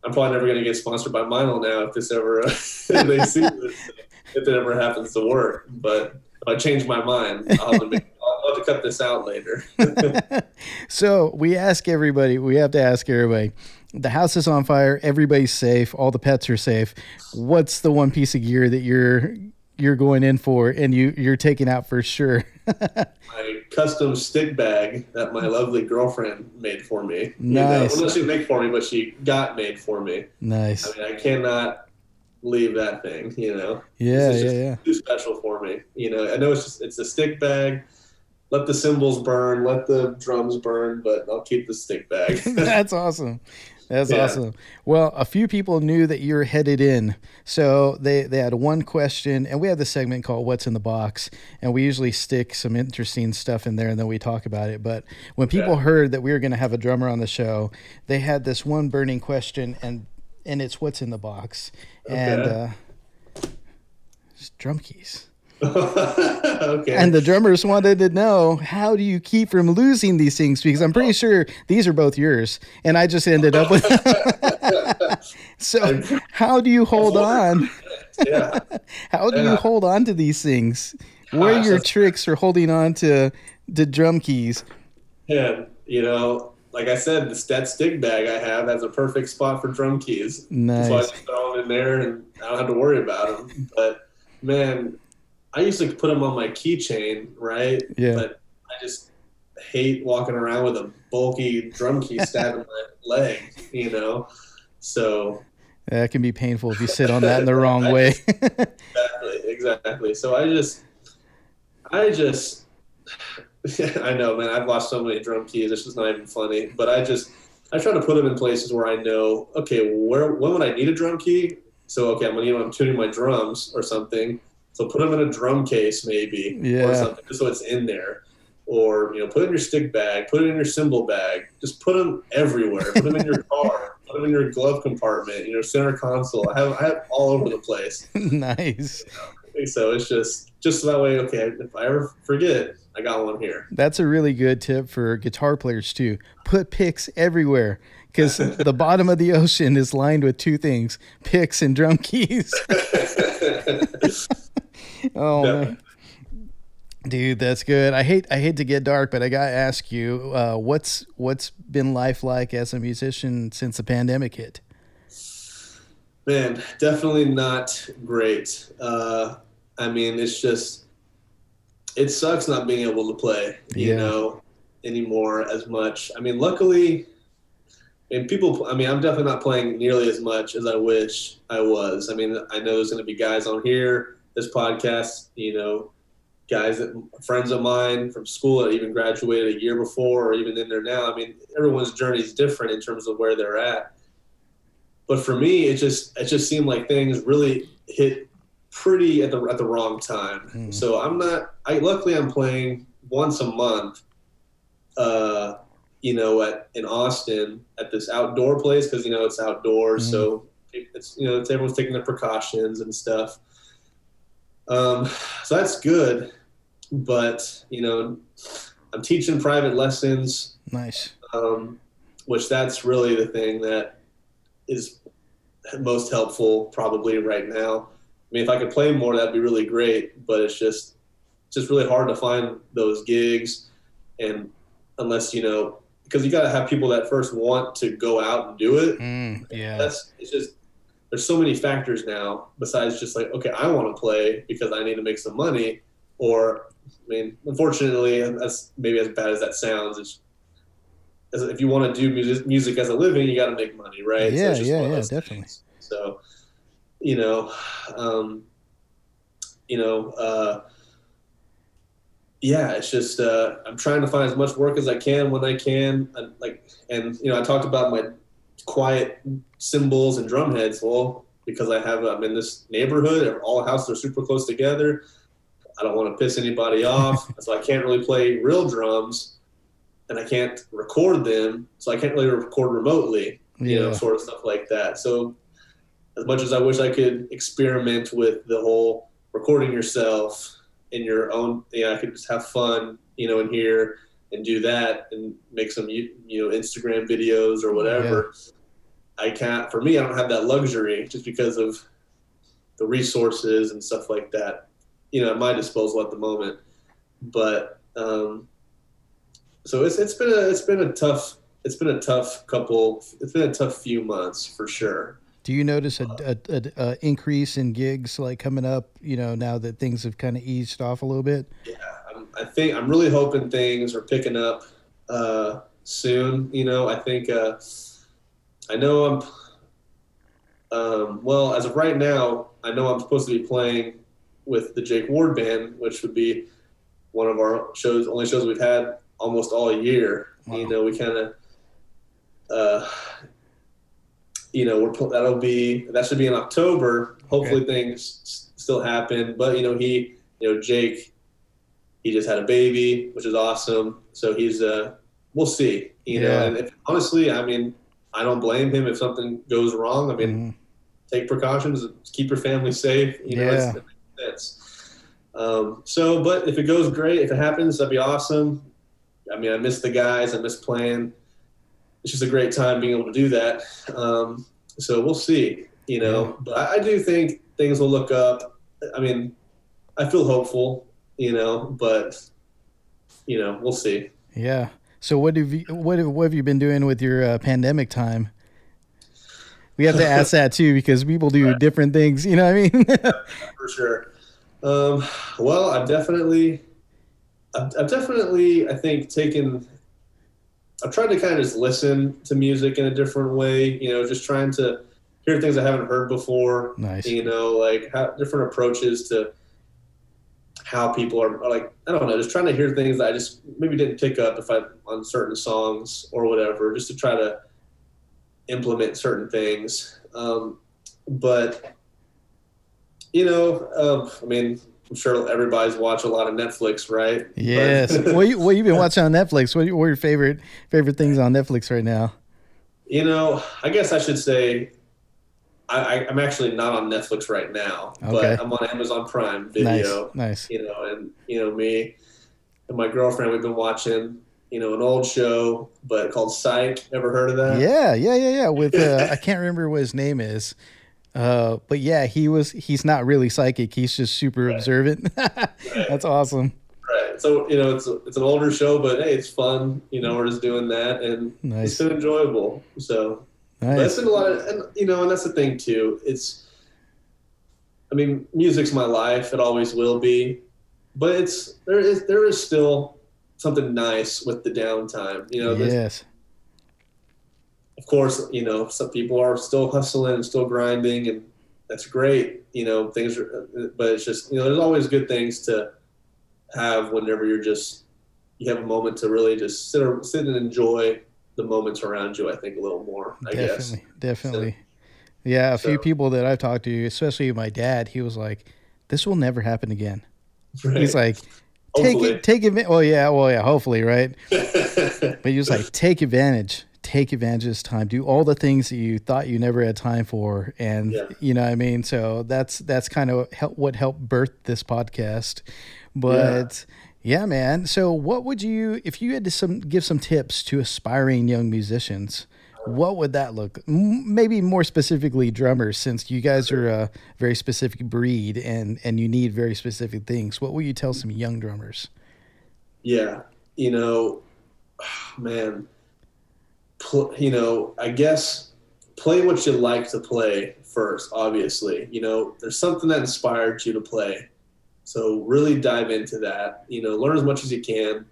I'm probably never going to get sponsored by Meinl now if this ever [LAUGHS] if they see this, if it ever happens to work. But if I change my mind, I'll have to, make, [LAUGHS] I'll have to cut this out later. [LAUGHS] so we ask everybody, we have to ask everybody. The house is on fire, everybody's safe, all the pets are safe. What's the one piece of gear that you're you're going in for and you you're taking out for sure? [LAUGHS] my custom stick bag that my lovely girlfriend made for me. You Nice. know, well, she make for me, but she got made for me. nice. I mean, I cannot. leave that thing. You know. Yeah, yeah, just yeah. Too special for me. You know. I know it's just it's a stick bag. Let the cymbals burn. Let the drums burn. But I'll keep the stick bag. [LAUGHS] That's [LAUGHS] awesome. That's Yeah. awesome. Well, a few people knew that you're headed in. So they, they had one question, and we have this segment called What's in the Box. And we usually stick some interesting stuff in there and then we talk about it. But when people Okay. heard that we were going to have a drummer on the show, they had this one burning question, and, and it's What's in the Box? And uh, it's drum keys. [LAUGHS] okay. And the drummers wanted to know how do you keep from losing these things because I'm pretty sure these are both yours, and I just ended up with. [LAUGHS] so how do you hold on? [LAUGHS] yeah. How do you hold on to these things? What are ah, your tricks for holding on to the drum keys? Yeah, you know, like I said, the that stick bag I have has a perfect spot for drum keys. Nice. So I just throw them in there, and I don't have to worry about them. But man, I used to put them on my keychain, right? Yeah. But I just hate walking around with a bulky drum key [LAUGHS] stabbing my leg. You know, so That can be painful if you sit on that in the wrong [LAUGHS] way. exactly, exactly. So I just, I just, [LAUGHS] I know, man. I've lost so many drum keys. It's just not even funny. But I just, I try to put them in places where I know, okay, where when would I need a drum key? So okay, I'm gonna need when I'm tuning my drums or something. So put them in a drum case maybe Yeah. or something, just so it's in there. Or you know, put it in your stick bag, put it in your cymbal bag. Just put them everywhere. Put them in your car. [LAUGHS] Put them in your glove compartment. You know, center console. I have I have all over the place. nice. So it's just just that way. Okay, if I ever forget, I got one here. That's a really good tip for guitar players too. Put picks everywhere because [LAUGHS] the bottom of the ocean is lined with two things: picks and drum keys. [LAUGHS] [LAUGHS] Oh man. Dude, that's good. I hate I hate to get dark, but I gotta ask you, uh, what's what's been life like as a musician since the pandemic hit? Man, definitely not great. Uh, I mean, it's just it sucks not being able to play. You Yeah. know, anymore as much. I mean, luckily, and people. I mean, I'm definitely not playing nearly as much as I wish I was. I mean, I know there's going to be guys on here, this podcast. You know, guys that friends of mine from school that even graduated a year before or even in there now. I mean, everyone's journey is different in terms of where they're at. But for me, it just it just seemed like things really hit pretty at the at the wrong time. Mm. So I'm not. I luckily I'm playing once a month. Uh, you know, at in Austin at this outdoor place because you know it's outdoors, Mhm. so it's you know it's everyone's taking their precautions and stuff. Um, so that's good, but you know, I'm teaching private lessons, Nice. um, which that's really the thing that is most helpful probably right now. I mean, if I could play more, that'd be really great, but it's just it's just really hard to find those gigs, and unless you know, because you got to have people that first want to go out and do it. Mm, yeah. That's it's just there's so many factors now besides just like okay, I want to play because I need to make some money, or I mean, unfortunately, that's maybe as bad as that sounds. It's as if you want to do music, music as a living, you got to make money, right? Yeah, just yeah, yeah, definitely. things. So, you know, um, you know, uh, yeah, it's just uh, I'm trying to find as much work as I can when I can, and like, and you know, I talked about my quiet cymbals and drum heads. Well, because I have I'm in this neighborhood, all the houses are super close together. I don't want to piss anybody off, [LAUGHS] so I can't really play real drums, and I can't record them, so I can't really record remotely you know, sort of stuff like that. So, as much as I wish I could experiment with the whole recording yourself in your own, you know, I could just have fun, you know, in here and do that and make some, you you know, Instagram videos or whatever. I can't, for me, I don't have that luxury just because of the resources and stuff like that, you know, at my disposal at the moment. But, um, so it's, it's been a, it's been a tough, it's been a tough couple. It's been a tough few months for sure. Do you notice a, a, a, a increase in gigs like coming up? You know, now that things have kind of eased off a little bit. Yeah, I'm, I think I'm really hoping things are picking up uh, soon. You know, I think uh, I know I'm. Um, well, as of right now, I know I'm supposed to be playing with the Jake Ward Band, which would be one of our shows, only shows we've had almost all year. Wow. You know, we kind of, uh, you know, we're that'll be that should be in October. Hopefully, okay. things s- still happen. But you know, he, you know, Jake, he just had a baby, which is awesome. So he's, uh, we'll see. You yeah. know, and if, honestly, I mean, I don't blame him if something goes wrong. I mean, mm-hmm. take precautions, keep your family safe. You know, yeah. it's, um, so, but if it goes great, if it happens, that'd be awesome. I mean, I miss the guys, I miss playing. It's just a great time being able to do that. Um, so we'll see, you know. But I, I do think things will look up. I mean, I feel hopeful, you know, but you know, we'll see. Yeah. So what have you what have, what have you been doing with your uh, pandemic time? We have to ask that too because people do right. different things. You know what I mean? [LAUGHS] For sure. Um, well, I've definitely, I've, I've, definitely, I think, taken. I've tried to kind of just listen to music in a different way. You know, just trying to hear things I haven't heard before. Nice. You know, like how, different approaches to how people are, are like. I don't know, just trying to hear things that I just maybe didn't pick up if I on certain songs or whatever, just to try to implement certain things. Um, but you know, um, I mean, I'm sure everybody's watched a lot of Netflix, right? Yes. what you what you been [LAUGHS] watching on Netflix? What, what are your favorite favorite things on Netflix right now? You know, I guess I should say I, am actually not on Netflix right now, okay. but I'm on Amazon Prime Video. Nice, nice. You know, and you know me and my girlfriend, we've been watching you know an old show, but called Psych. Ever heard of that? Yeah, yeah, yeah, yeah. With uh, I can't remember what his name is. Uh, but yeah, he was. He's not really psychic. He's just super right. observant. [LAUGHS] right. That's awesome. Right. So you know, it's it's an older show, but hey, it's fun. You know, we're just doing that, and nice. it's been enjoyable. So, nice. been a lot of, and you know, and that's the thing too. It's, I mean, music's my life. It always will be, but it's there is there is still something nice with the downtime. You know, yes of course, you know, some people are still hustling and still grinding, and that's great. You know, things are, but it's just, you know, there's always good things to have whenever you're just, you have a moment to really just sit, sit and enjoy the moments around you. I think a little more. I definitely, guess. definitely. So, yeah, a so. few people that I've talked to, especially my dad, he was like, "This will never happen again." Right. He's like, "Take hopefully. it, take it." Well, yeah, well, yeah, hopefully, right? [LAUGHS] but he was like, "Take advantage." take advantage of this time do all the things that you thought you never had time for and yeah. you know what i mean so that's that's kind of help, what helped birth this podcast but yeah. Yeah. man so what would you if you had to some give some tips to aspiring young musicians what would that look maybe more specifically drummers since you guys are a very specific breed and and you need very specific things what would you tell some young drummers yeah you know [SIGHS] man pl- you know, I guess play what you like to play first. Obviously, you know, there's something that inspired you to play, so really dive into that. You know, learn as much as you can,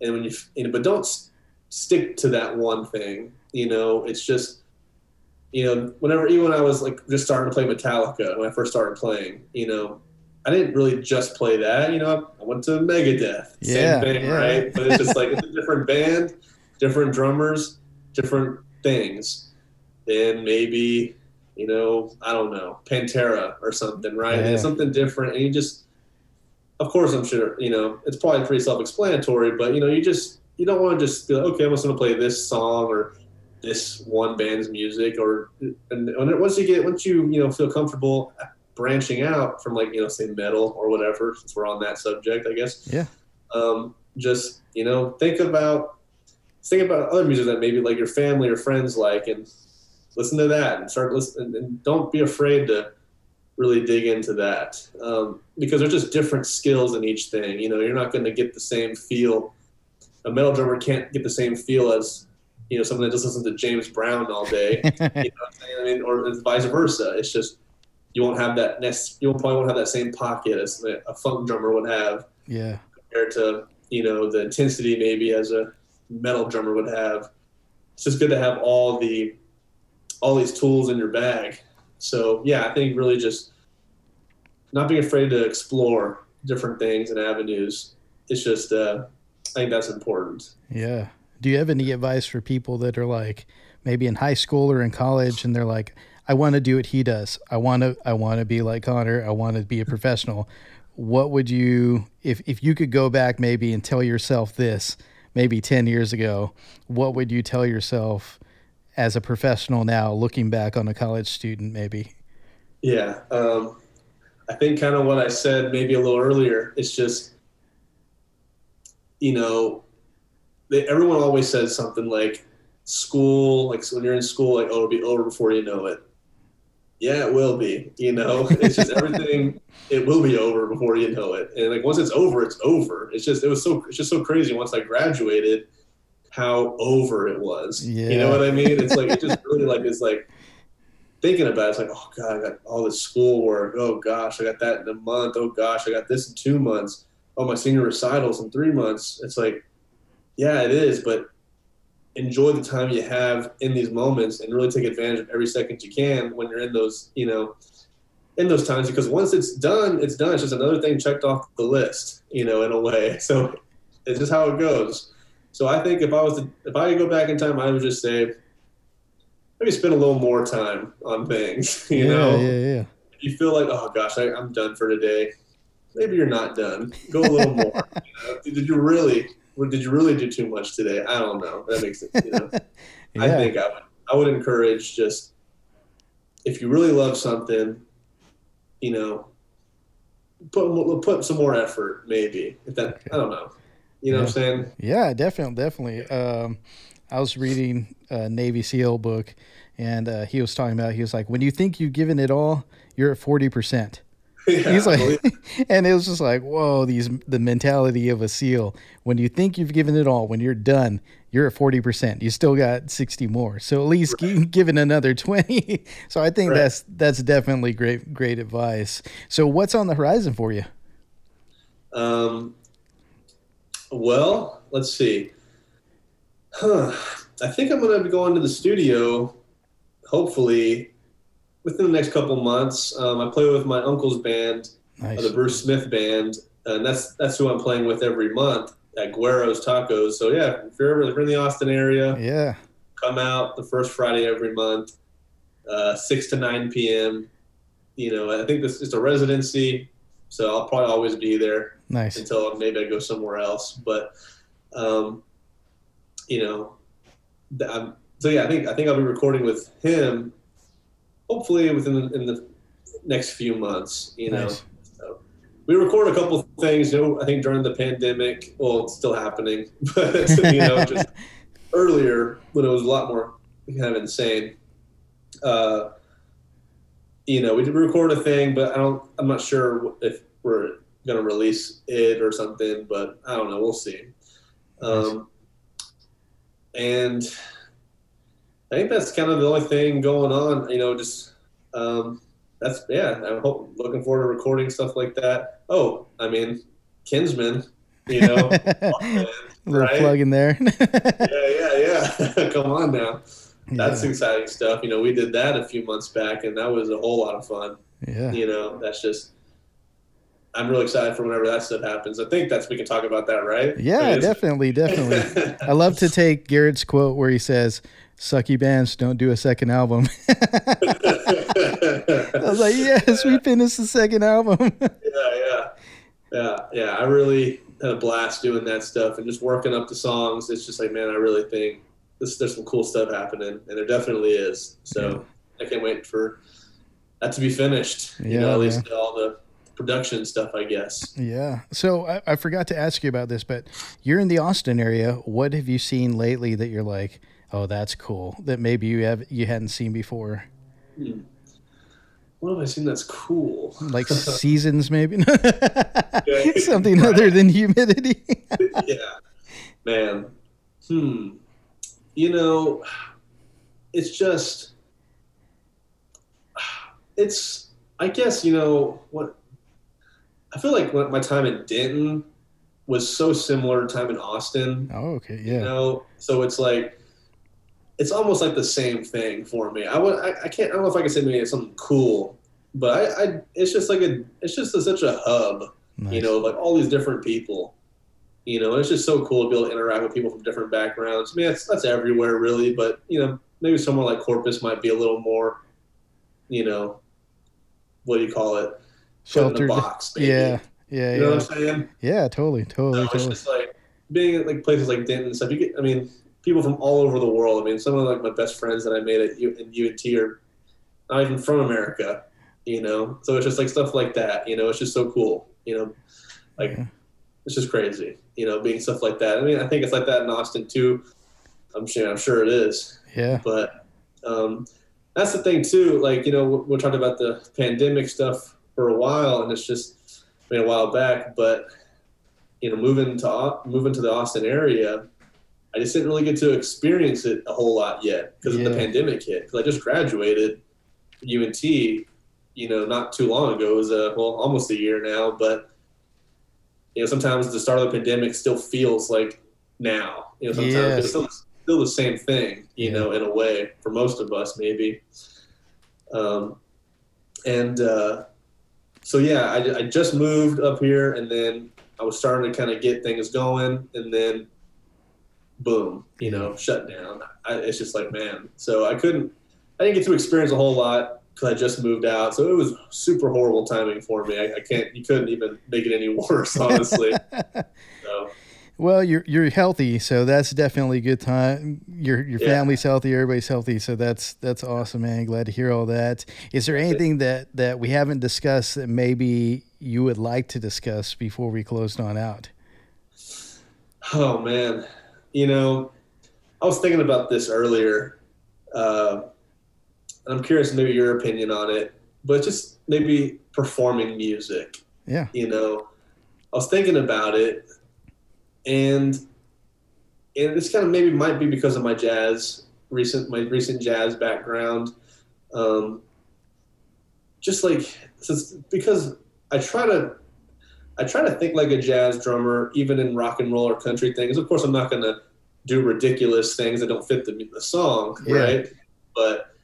and when you, you know, but don't s- stick to that one thing. You know, it's just you know, whenever even when I was like just starting to play Metallica when I first started playing, you know, I didn't really just play that. You know, I went to Megadeth, yeah, same thing, yeah. right? But it's just like it's a different band, different drummers, different things, then maybe you know I don't know Pantera or something, right? Yeah. something different, and you just, of course, I'm sure you know it's probably pretty self-explanatory, but you know you just you don't want to just be like, okay, I'm just going to play this song or this one band's music, or and, and once you get once you you know feel comfortable branching out from like you know say metal or whatever, since we're on that subject, I guess. Yeah. Um, just you know think about think about other music that maybe like your family or friends like and listen to that and start listening and don't be afraid to really dig into that um, because there's just different skills in each thing you know you're not going to get the same feel a metal drummer can't get the same feel as you know someone that just listens to james brown all day [LAUGHS] you know i mean or vice versa it's just you won't have that nest you probably won't have that same pocket as a funk drummer would have yeah compared to you know the intensity maybe as a metal drummer would have. It's just good to have all the all these tools in your bag. So yeah, I think really just not being afraid to explore different things and avenues. It's just uh, I think that's important. Yeah. Do you have any advice for people that are like maybe in high school or in college and they're like, I want to do what he does. I want to I want to be like Conner. I want to be a professional. What would you if if you could go back maybe and tell yourself this maybe 10 years ago, what would you tell yourself as a professional now looking back on a college student maybe? Yeah. Um, I think kind of what I said maybe a little earlier. It's just, you know, they, everyone always says something like school, like when you're in school, like, oh, it'll be over before you know it. Yeah, it will be. You know, [LAUGHS] it's just everything. it will be over before you know it, and like once it's over, it's over. It's just it was so it's just so crazy. Once I graduated, how over it was. Yeah. You know what I mean? It's like it just [LAUGHS] really like it's like thinking about it, it's like, oh god, I got all this schoolwork. Oh gosh, I got that in a month. Oh gosh, I got this in two months. Oh, my senior recitals in three months. It's like, yeah, it is, but enjoy the time you have in these moments and really take advantage of every second you can when you're in those, you know, in those times because once it's done, it's done. It's just another thing checked off the list, you know, in a way. [LAUGHS] So it's just how it goes. So I think if I was to, if I could go back in time, I would just say maybe spend a little more time on things. [LAUGHS] You yeah, know, yeah, yeah. You feel like, oh gosh, I, am done for today. Maybe you're not done. Go a little more. You [LAUGHS] know? Did you really did you really do too much today? I don't know. That makes it. You know, [LAUGHS] yeah. I think I would. I would encourage just if you really love something, you know, put put some more effort. Maybe if that. Okay. I don't know. You know yeah. what I'm saying? Yeah, definitely, definitely. Um, I was reading a Navy SEAL book, and uh, he was talking about he was like, when you think you've given it all, you're at forty percent. [LAUGHS] Yeah, He's like, [LAUGHS] and it was just like, whoa, these the mentality of a SEAL. When you think you've given it all, when you're done, you're at forty percent. You still got sixty more. So at least right. [LAUGHS] give it another twenty. so I think right. that's that's definitely great great advice. So what's on the horizon for you? Um. Well, let's see. Huh. I think I'm going to be going to the studio, hopefully within the next couple months. Um, I play with my uncle's band, nice. uh, the Bruce Smith Band, and that's that's who I'm playing with every month at Guero's Tacos. So yeah, if you're ever if you're in the Austin area, yeah, come out the first Friday every month, uh, six to nine p.m. You know, I think this is a residency, so I'll probably always be there. Nice until maybe I go somewhere else, but. Um, you know, I'm, so yeah, I think I think I'll be recording with him hopefully within the, in the next few months. You know, nice. so we record a couple things. You know, I think during the pandemic. Well, it's still happening, [LAUGHS] but you know, [LAUGHS] just earlier when it was a lot more kind of insane. Uh, you know, we did record a thing, but I don't. I'm not sure if we're gonna release it or something. But I don't know. We'll see. Um, and I think that's kind of the only thing going on. You know, just um, that's yeah. I'm hope, looking forward to recording stuff like that. Oh, I mean, Kinsmen, you know, [LAUGHS] band, little right? plug in there. [LAUGHS] yeah, yeah, yeah. [LAUGHS] Come on now, that's yeah. exciting stuff. You know, we did that a few months back, and that was a whole lot of fun. Yeah, you know, that's just. I'm really excited for whenever that stuff happens. I think that's we can talk about that, right? Yeah, definitely, definitely. [LAUGHS] I love to take Garrett's quote where he says, sucky bands don't do a second album. [LAUGHS] I was like, yes, we finished the second album. [LAUGHS] yeah, yeah, yeah, yeah. I really had a blast doing that stuff and just working up the songs. It's just like, man, I really think this, there's some cool stuff happening, and there definitely is. So yeah. I can't wait for that to be finished. You yeah, know, at least yeah. all the production stuff, I guess. Yeah. So I, I forgot to ask you about this, but you're in the Austin area. What have you seen lately that you're like? oh, that's cool. That maybe you have you hadn't seen before. Hmm. What have I seen that's cool? Like [LAUGHS] seasons, maybe [LAUGHS] something right. other than humidity. [LAUGHS] yeah, man. Hmm. You know, it's just, it's. I guess you know what. I feel like my time in Denton was so similar to time in Austin. Oh, okay, yeah. You know, so it's like it's almost like the same thing for me. I would I, I can't I don't know if I can say maybe it's something cool, but I, I it's just like a it's just a, such a hub, nice. you know, like all these different people. You know, it's just so cool to be able to interact with people from different backgrounds. I mean, that's that's everywhere really, but you know, maybe somewhere like Corpus might be a little more, you know, what do you call it? Sheltered. box. [LAUGHS] Maybe. Yeah, yeah, you know what I'm saying? Yeah, totally, totally. No, totally. It's just like being at like places like Denton and stuff. You get, I mean, people from all over the world. I mean, some of like my best friends that I made at U- in UNT are not even from America. You know, so it's just like stuff like that. You know, it's just so cool. You know, like yeah. it's just crazy. You know, being stuff like that. I mean, I think it's like that in Austin too. I'm sure. I'm sure it is. Yeah. But um, that's the thing too. Like you know, we're, we're talking about the pandemic stuff for a while, and it's just I mean a while back, but you know, moving to moving to the Austin area, I just didn't really get to experience it a whole lot yet because yeah. of the pandemic hit. Because I just graduated UNT, you know, not too long ago. It was a well, almost a year now, but you know, sometimes the start of the pandemic still feels like now. You know, sometimes yes. it's still, still the same thing. You yeah. know, in a way, for most of us, maybe. Um, and uh, so yeah, I, I just moved up here, and then I was starting to kind of get things going, and then boom, you know, mm-hmm. shut down. I, it's just like, man. So I couldn't, I didn't get to experience a whole lot because I just moved out. So it was super horrible timing for me. I, I can't, you couldn't even make it any [LAUGHS] worse, honestly. [LAUGHS] so. Well, you're you're healthy, so that's definitely a good time. Your your yeah. family's healthy, everybody's healthy, so that's that's awesome, man. Glad to hear all that. Is there anything that that we haven't discussed that maybe you would like to discuss before we closed on out? Oh man, you know, I was thinking about this earlier. Uh, I'm curious, maybe your opinion on it, but just maybe performing music. Yeah. You know, I was thinking about it, and and this kind of maybe might be because of my jazz recent my recent jazz background. Um, just like since because I try to I try to think like a jazz drummer, even in rock and roll or country things. Of course, I'm not going to do ridiculous things that don't fit the, the song, yeah. right? But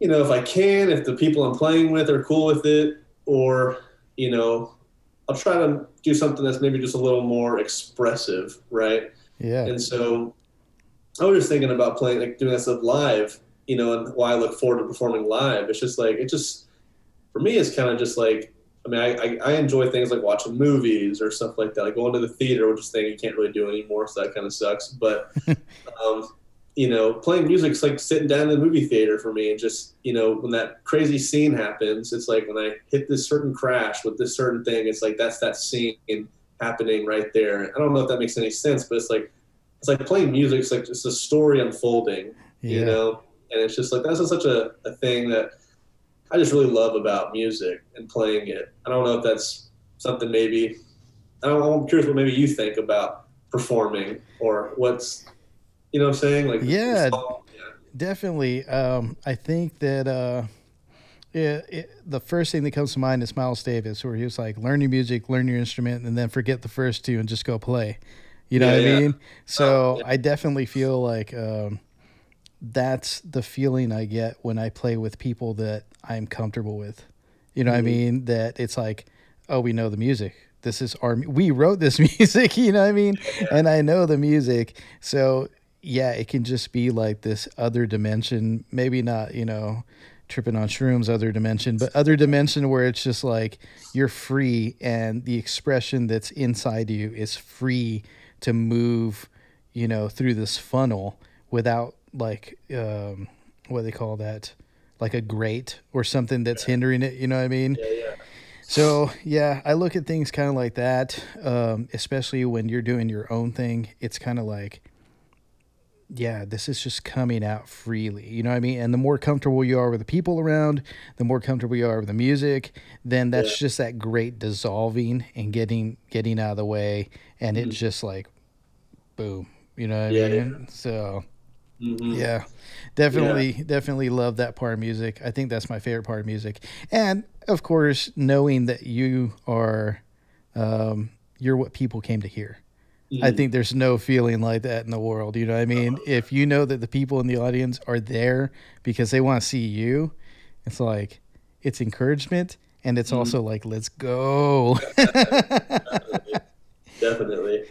you know, if I can, if the people I'm playing with are cool with it, or you know, I'll try to do something that's maybe just a little more expressive, right? Yeah. And so I was just thinking about playing, like doing that stuff live, you know, and why I look forward to performing live. It's just like it just for me, it's kind of just like I mean, I, I, I, enjoy things like watching movies or stuff like that, like going to the theater, which is thing you can't really do anymore, so that kind of sucks. But, [LAUGHS] um, you know, playing music is like sitting down in the movie theater for me, and just you know, when that crazy scene happens, it's like when I hit this certain crash with this certain thing, it's like that's that scene happening right there. I don't know if that makes any sense, but it's like it's like playing music. It's like just a story unfolding, yeah. you know, and it's just like that's just such a, a thing that I just really love about music and playing it. I don't know if that's something maybe. I don't, I'm curious what maybe you think about performing or what's, you know, what I'm saying like yeah, yeah. definitely. Um, I think that. Uh, yeah, it, the first thing that comes to mind is Miles Davis, where he was like, "Learn your music, learn your instrument, and then forget the first two and just go play." You know yeah, what I mean? So oh, yeah. I definitely feel like um, that's the feeling I get when I play with people that I'm comfortable with. You know mm-hmm. what I mm-hmm. mean? That it's like, oh, we know the music. This is our we wrote this [LAUGHS] music, you know what I mean? Yeah. And I know the music. So, yeah, it can just be like this other dimension, maybe not, you know, tripping on shrooms other dimension, but other dimension where it's just like you're free and the expression that's inside you is free to move, you know, through this funnel without like um, what do they call that, like a grate or something that's hindering it. You know what I mean? Yeah, yeah. So yeah, I look at things kind of like that, um, especially when you're doing your own thing. It's kind of like, yeah, this is just coming out freely. You know what I mean? And the more comfortable you are with the people around, the more comfortable you are with the music, then that's yeah. just that great dissolving and getting getting out of the way, and mm-hmm. it's just like, boom. You know what yeah, I mean? Yeah. So Mm-hmm. Yeah, definitely, definitely love that part of music. I think that's my favorite part of music, and of course, knowing that you are, um, you're what people came to hear. I mm. think there's no feeling like that in the world. You know what I mean? Uh-huh. If you know that the people in the audience are there because they want to see you, it's like it's encouragement and it's mm-hmm. also like let's go. definitely. [LAUGHS] definitely.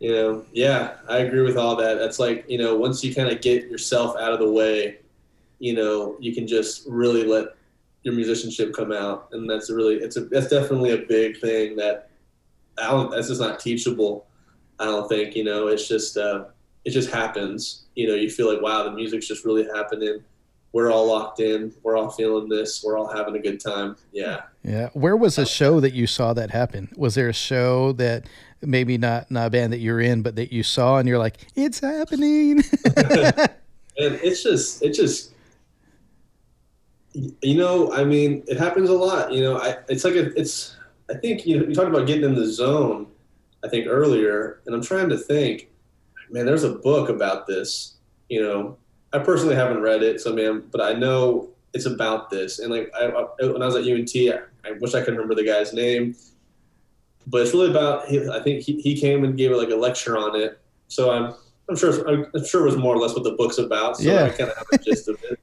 You know, yeah, I agree with all that. That's like, you know, once you kind of get yourself out of the way, you know, you can just really let your musicianship come out. And that's a really, it's a, that's definitely a big thing that I don't, that's just not teachable. I don't think, you know, it's just, uh, it just happens. You know, you feel like, wow, the music's just really happening. We're all locked in. We're all feeling this. We're all having a good time. Yeah. Yeah. Where was a show that you saw that happen? Was there a show that maybe not not a band that you're in, but that you saw and you're like, it's happening? [LAUGHS] and it's just, it just, you know, I mean, it happens a lot. You know, I, it's like a, it's. I think you know, you talked about getting in the zone. I think earlier, and I'm trying to think. Man, there's a book about this. You know, I personally haven't read it, so man, but I know it's about this. And like, I, I, when I was at UNT, I, I, wish I could remember the guy's name, but it's really about. I think he, he came and gave like a lecture on it. So I'm I'm sure I'm sure it was more or less what the book's about. So Yeah. I kind of have a gist of it.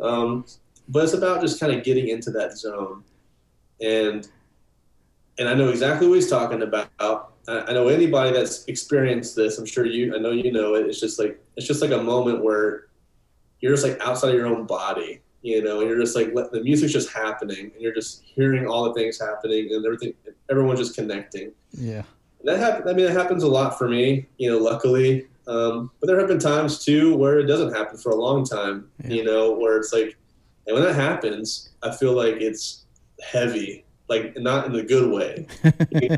Um, but it's about just kind of getting into that zone, and and I know exactly what he's talking about. I, know anybody that's experienced this. I'm sure you. I know you know it. It's just like it's just like a moment where you're just like outside of your own body, you know, and you're just like let, the music's just happening, and you're just hearing all the things happening, and everything, everyone's just connecting. yeah. And that happen, I mean, that happens a lot for me, you know, luckily. Um, but there have been times too where it doesn't happen for a long time, Yeah. you know, where it's like, and when that happens, I feel like it's heavy, like not in the good way. [LAUGHS] you know,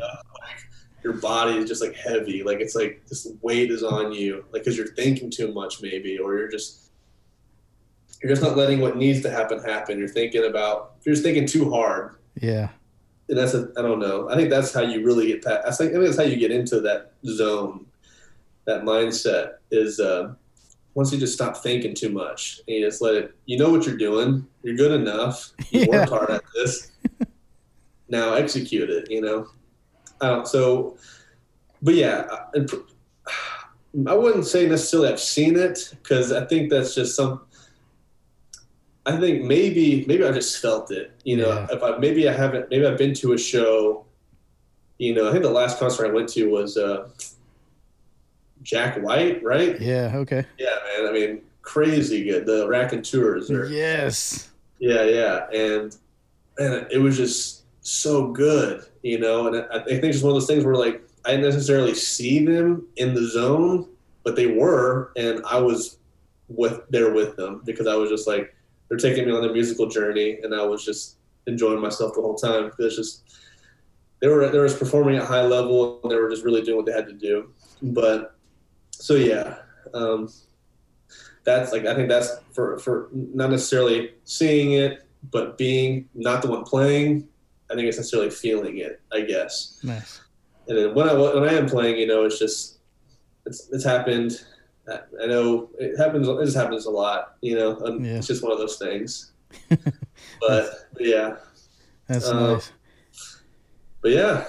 your body is just like heavy, like it's like this weight is on you, like because you're thinking too much, maybe, or you're just you're just not letting what needs to happen happen. You're thinking about you're just thinking too hard, Yeah. and that's a, I don't know. I think that's how you really get past. I think, I think that's how you get into that zone, that mindset is uh, once you just stop thinking too much and you just let it. You know what you're doing. You're good enough. You [LAUGHS] Yeah. worked hard at this. now execute it. You know. I don't. So, but yeah, I- I wouldn't say necessarily I've seen it because I think that's just some. I think maybe maybe I just felt it. You know, Yeah. if I maybe I haven't maybe I've been to a show. You know, I think the last concert I went to was uh, Jack White, right? Yeah. Okay. Yeah, man. I mean, crazy good. The Raconteurs are Yes. yeah, yeah, and and it was just so good, you know. And I, I think it's one of those things where like I didn't necessarily see them in the zone, but they were, and I was with there with them because I was just like they're taking me on their musical journey, and I was just enjoying myself the whole time it's just they were they were performing at high level, and they were just really doing what they had to do. But so yeah. Um, that's like I think that's for for not necessarily seeing it, but being not the one playing. I think it's necessarily feeling it. I guess. Nice. And then when I when I am playing, you know, it's just it's it's happened. I I know it happens. It just happens a lot. You know, and Yeah. it's just one of those things. [LAUGHS] but, but yeah, That's Uh, nice. but yeah,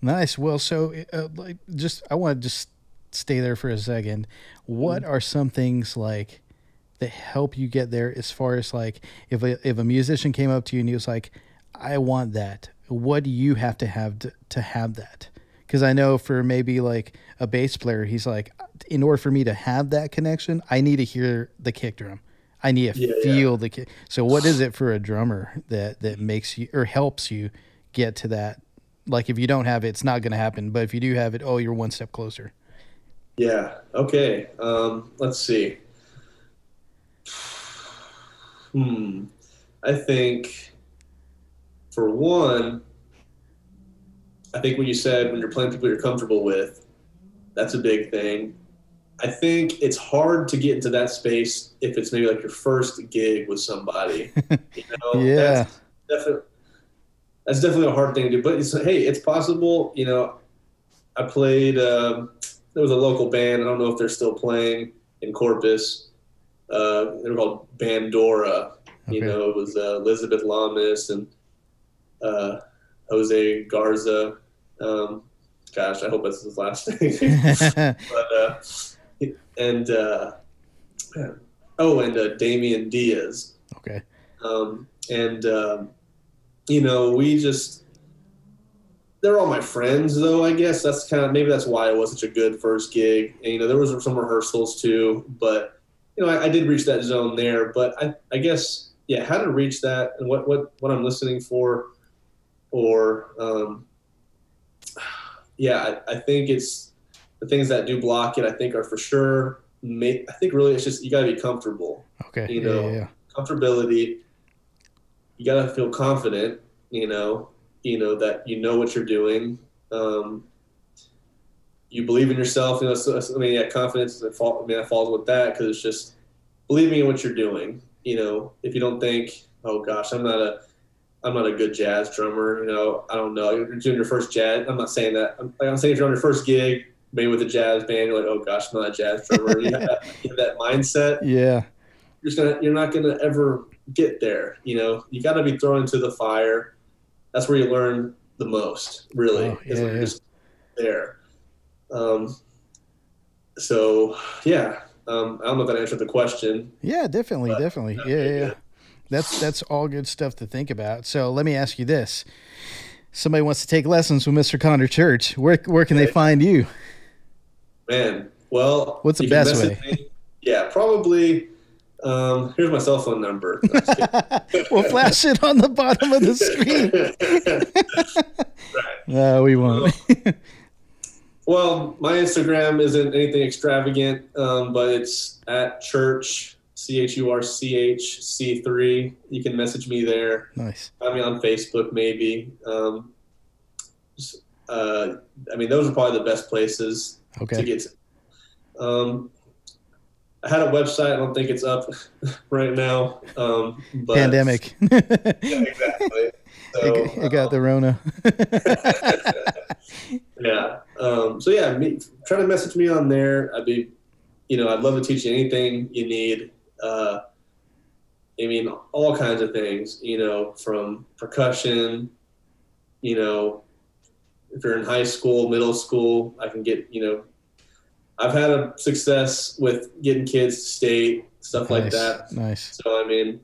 Nice. Well, so uh, like, just I want to just stay there for a second. What Mm-hmm. are some things like that help you get there? As far as like, if a if a musician came up to you and he was like, "I want that," what do you have to have to, to have that? Because I know for maybe like a bass player, he's like, in order for me to have that connection, I need to hear the kick drum. I need to Yeah, yeah. feel the kick. So, what is it for a drummer that that [SIGHS] makes you or helps you get to that like if you don't have it, it's not going to happen. But if you do have it, oh, you're one step closer. Yeah. Okay. Um, let's see. [SIGHS] Hmm. I think, for one, I think when you said when you're playing people you're comfortable with, that's a big thing. I think it's hard to get into that space if it's maybe like your first gig with somebody. You [LAUGHS] know? Yeah. That's definitely that's definitely a hard thing to do. But it's hey, it's possible. You know, I played. Um, there was a local band. I don't know if they're still playing in Corpus. Uh, they were called Bandora. You know, it was uh, Elizabeth Lamas and uh, Jose Garza. Um, gosh, I hope that's his last name. [LAUGHS] [LAUGHS] but uh, and uh, oh, and uh, Damian Diaz. Okay. Um, and um, you know, we just they're all my friends, though. I guess that's kind of maybe that's why it was such a good first gig. And you know, there was some rehearsals too, but you know, I, I did reach that zone there. But I, I guess, yeah, how to reach that and what what what I'm listening for, or um, yeah, I, I think it's the things that do block it. I think are for sure. Make, I think really it's just you got to be comfortable. Okay. You know, yeah, yeah. comfortability. You got to feel confident. You know, you know that you know what you're doing. Um, you believe in yourself. You know, so, I mean, yeah, confidence. I mean, that falls with that because it's just believing in what you're doing. You know, if you don't think, oh gosh, I'm not a, I'm not a good jazz drummer. You know, I don't know. You're doing your first jazz. I'm not saying that. I'm, I'm saying if you're on your first gig, maybe with a jazz band, you're like, oh gosh, I'm not a jazz drummer. you, have that, you have that mindset. [LAUGHS] Yeah. You're just gonna, you're not gonna ever get there. You know, you got to be thrown into the fire. That's where you learn the most, really. Oh, yeah, yeah. just there. Um, so yeah, um, I don't know if that answered the question. Yeah, definitely, definitely. Yeah, yeah, yeah. That's that's all good stuff to think about. So let me ask you this: Somebody wants to take lessons with Mr. Conner Church. Where where can they find you? Man, well, What's the best way? me. Yeah, probably. Um, here's my cell phone number. No, I'm just kidding. [LAUGHS] we'll flash it on the bottom of the screen. [LAUGHS] No, we won't. well, my Instagram isn't anything extravagant, um, but it's at church c h u r c h c three. You can message me there. nice. Find me on Facebook, maybe. Um, uh, I mean, those are probably the best places to get to. Um, I had a website. I don't think it's up [LAUGHS] right now. Um, but Pandemic. [LAUGHS] Yeah, exactly. So, [LAUGHS] it, it got um, the Rona. yeah. Um, so yeah, me, try to message me on there. I'd be, you know, I'd love to teach you anything you need. Uh, I mean, all kinds of things. You know, from percussion. You know, if you're in high school, middle school, I can get. You know, I've had a success with getting kids to state stuff like that. Nice. So I mean,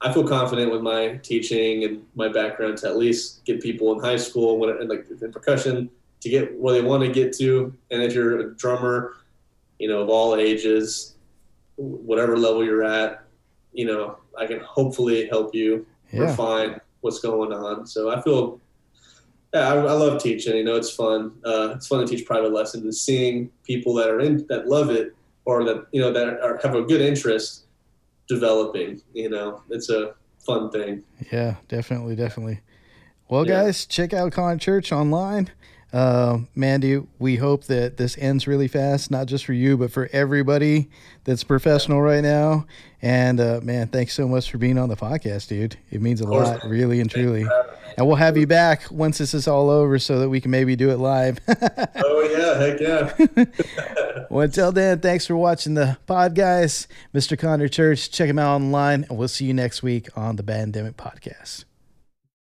I feel confident with my teaching and my background to at least get people in high school when and like in percussion to get where they want to get to. And if you're a drummer, you know, of all ages, whatever level you're at, you know, I can hopefully help you Yeah. refine what's going on. So I feel, yeah, I, I love teaching. You know, it's fun. Uh, it's fun to teach private lessons and seeing people that are in that love it or that you know that are, have a good interest developing. You know, it's a fun thing. Yeah, definitely, definitely. Well, Yeah. guys, check out Con Church online. Uh, Mandy, we hope that this ends really fast, not just for you, but for everybody that's professional right now. And uh, man, thanks so much for being on the podcast, dude. It means a lot, really and truly. for having me. And we'll have you back once this is all over so that we can maybe do it live. [LAUGHS] Oh yeah, heck yeah. [LAUGHS] well, until then, thanks for watching the pod, guys. Mr. Conner Church, check him out online, and we'll see you next week on the Pandemic Podcast.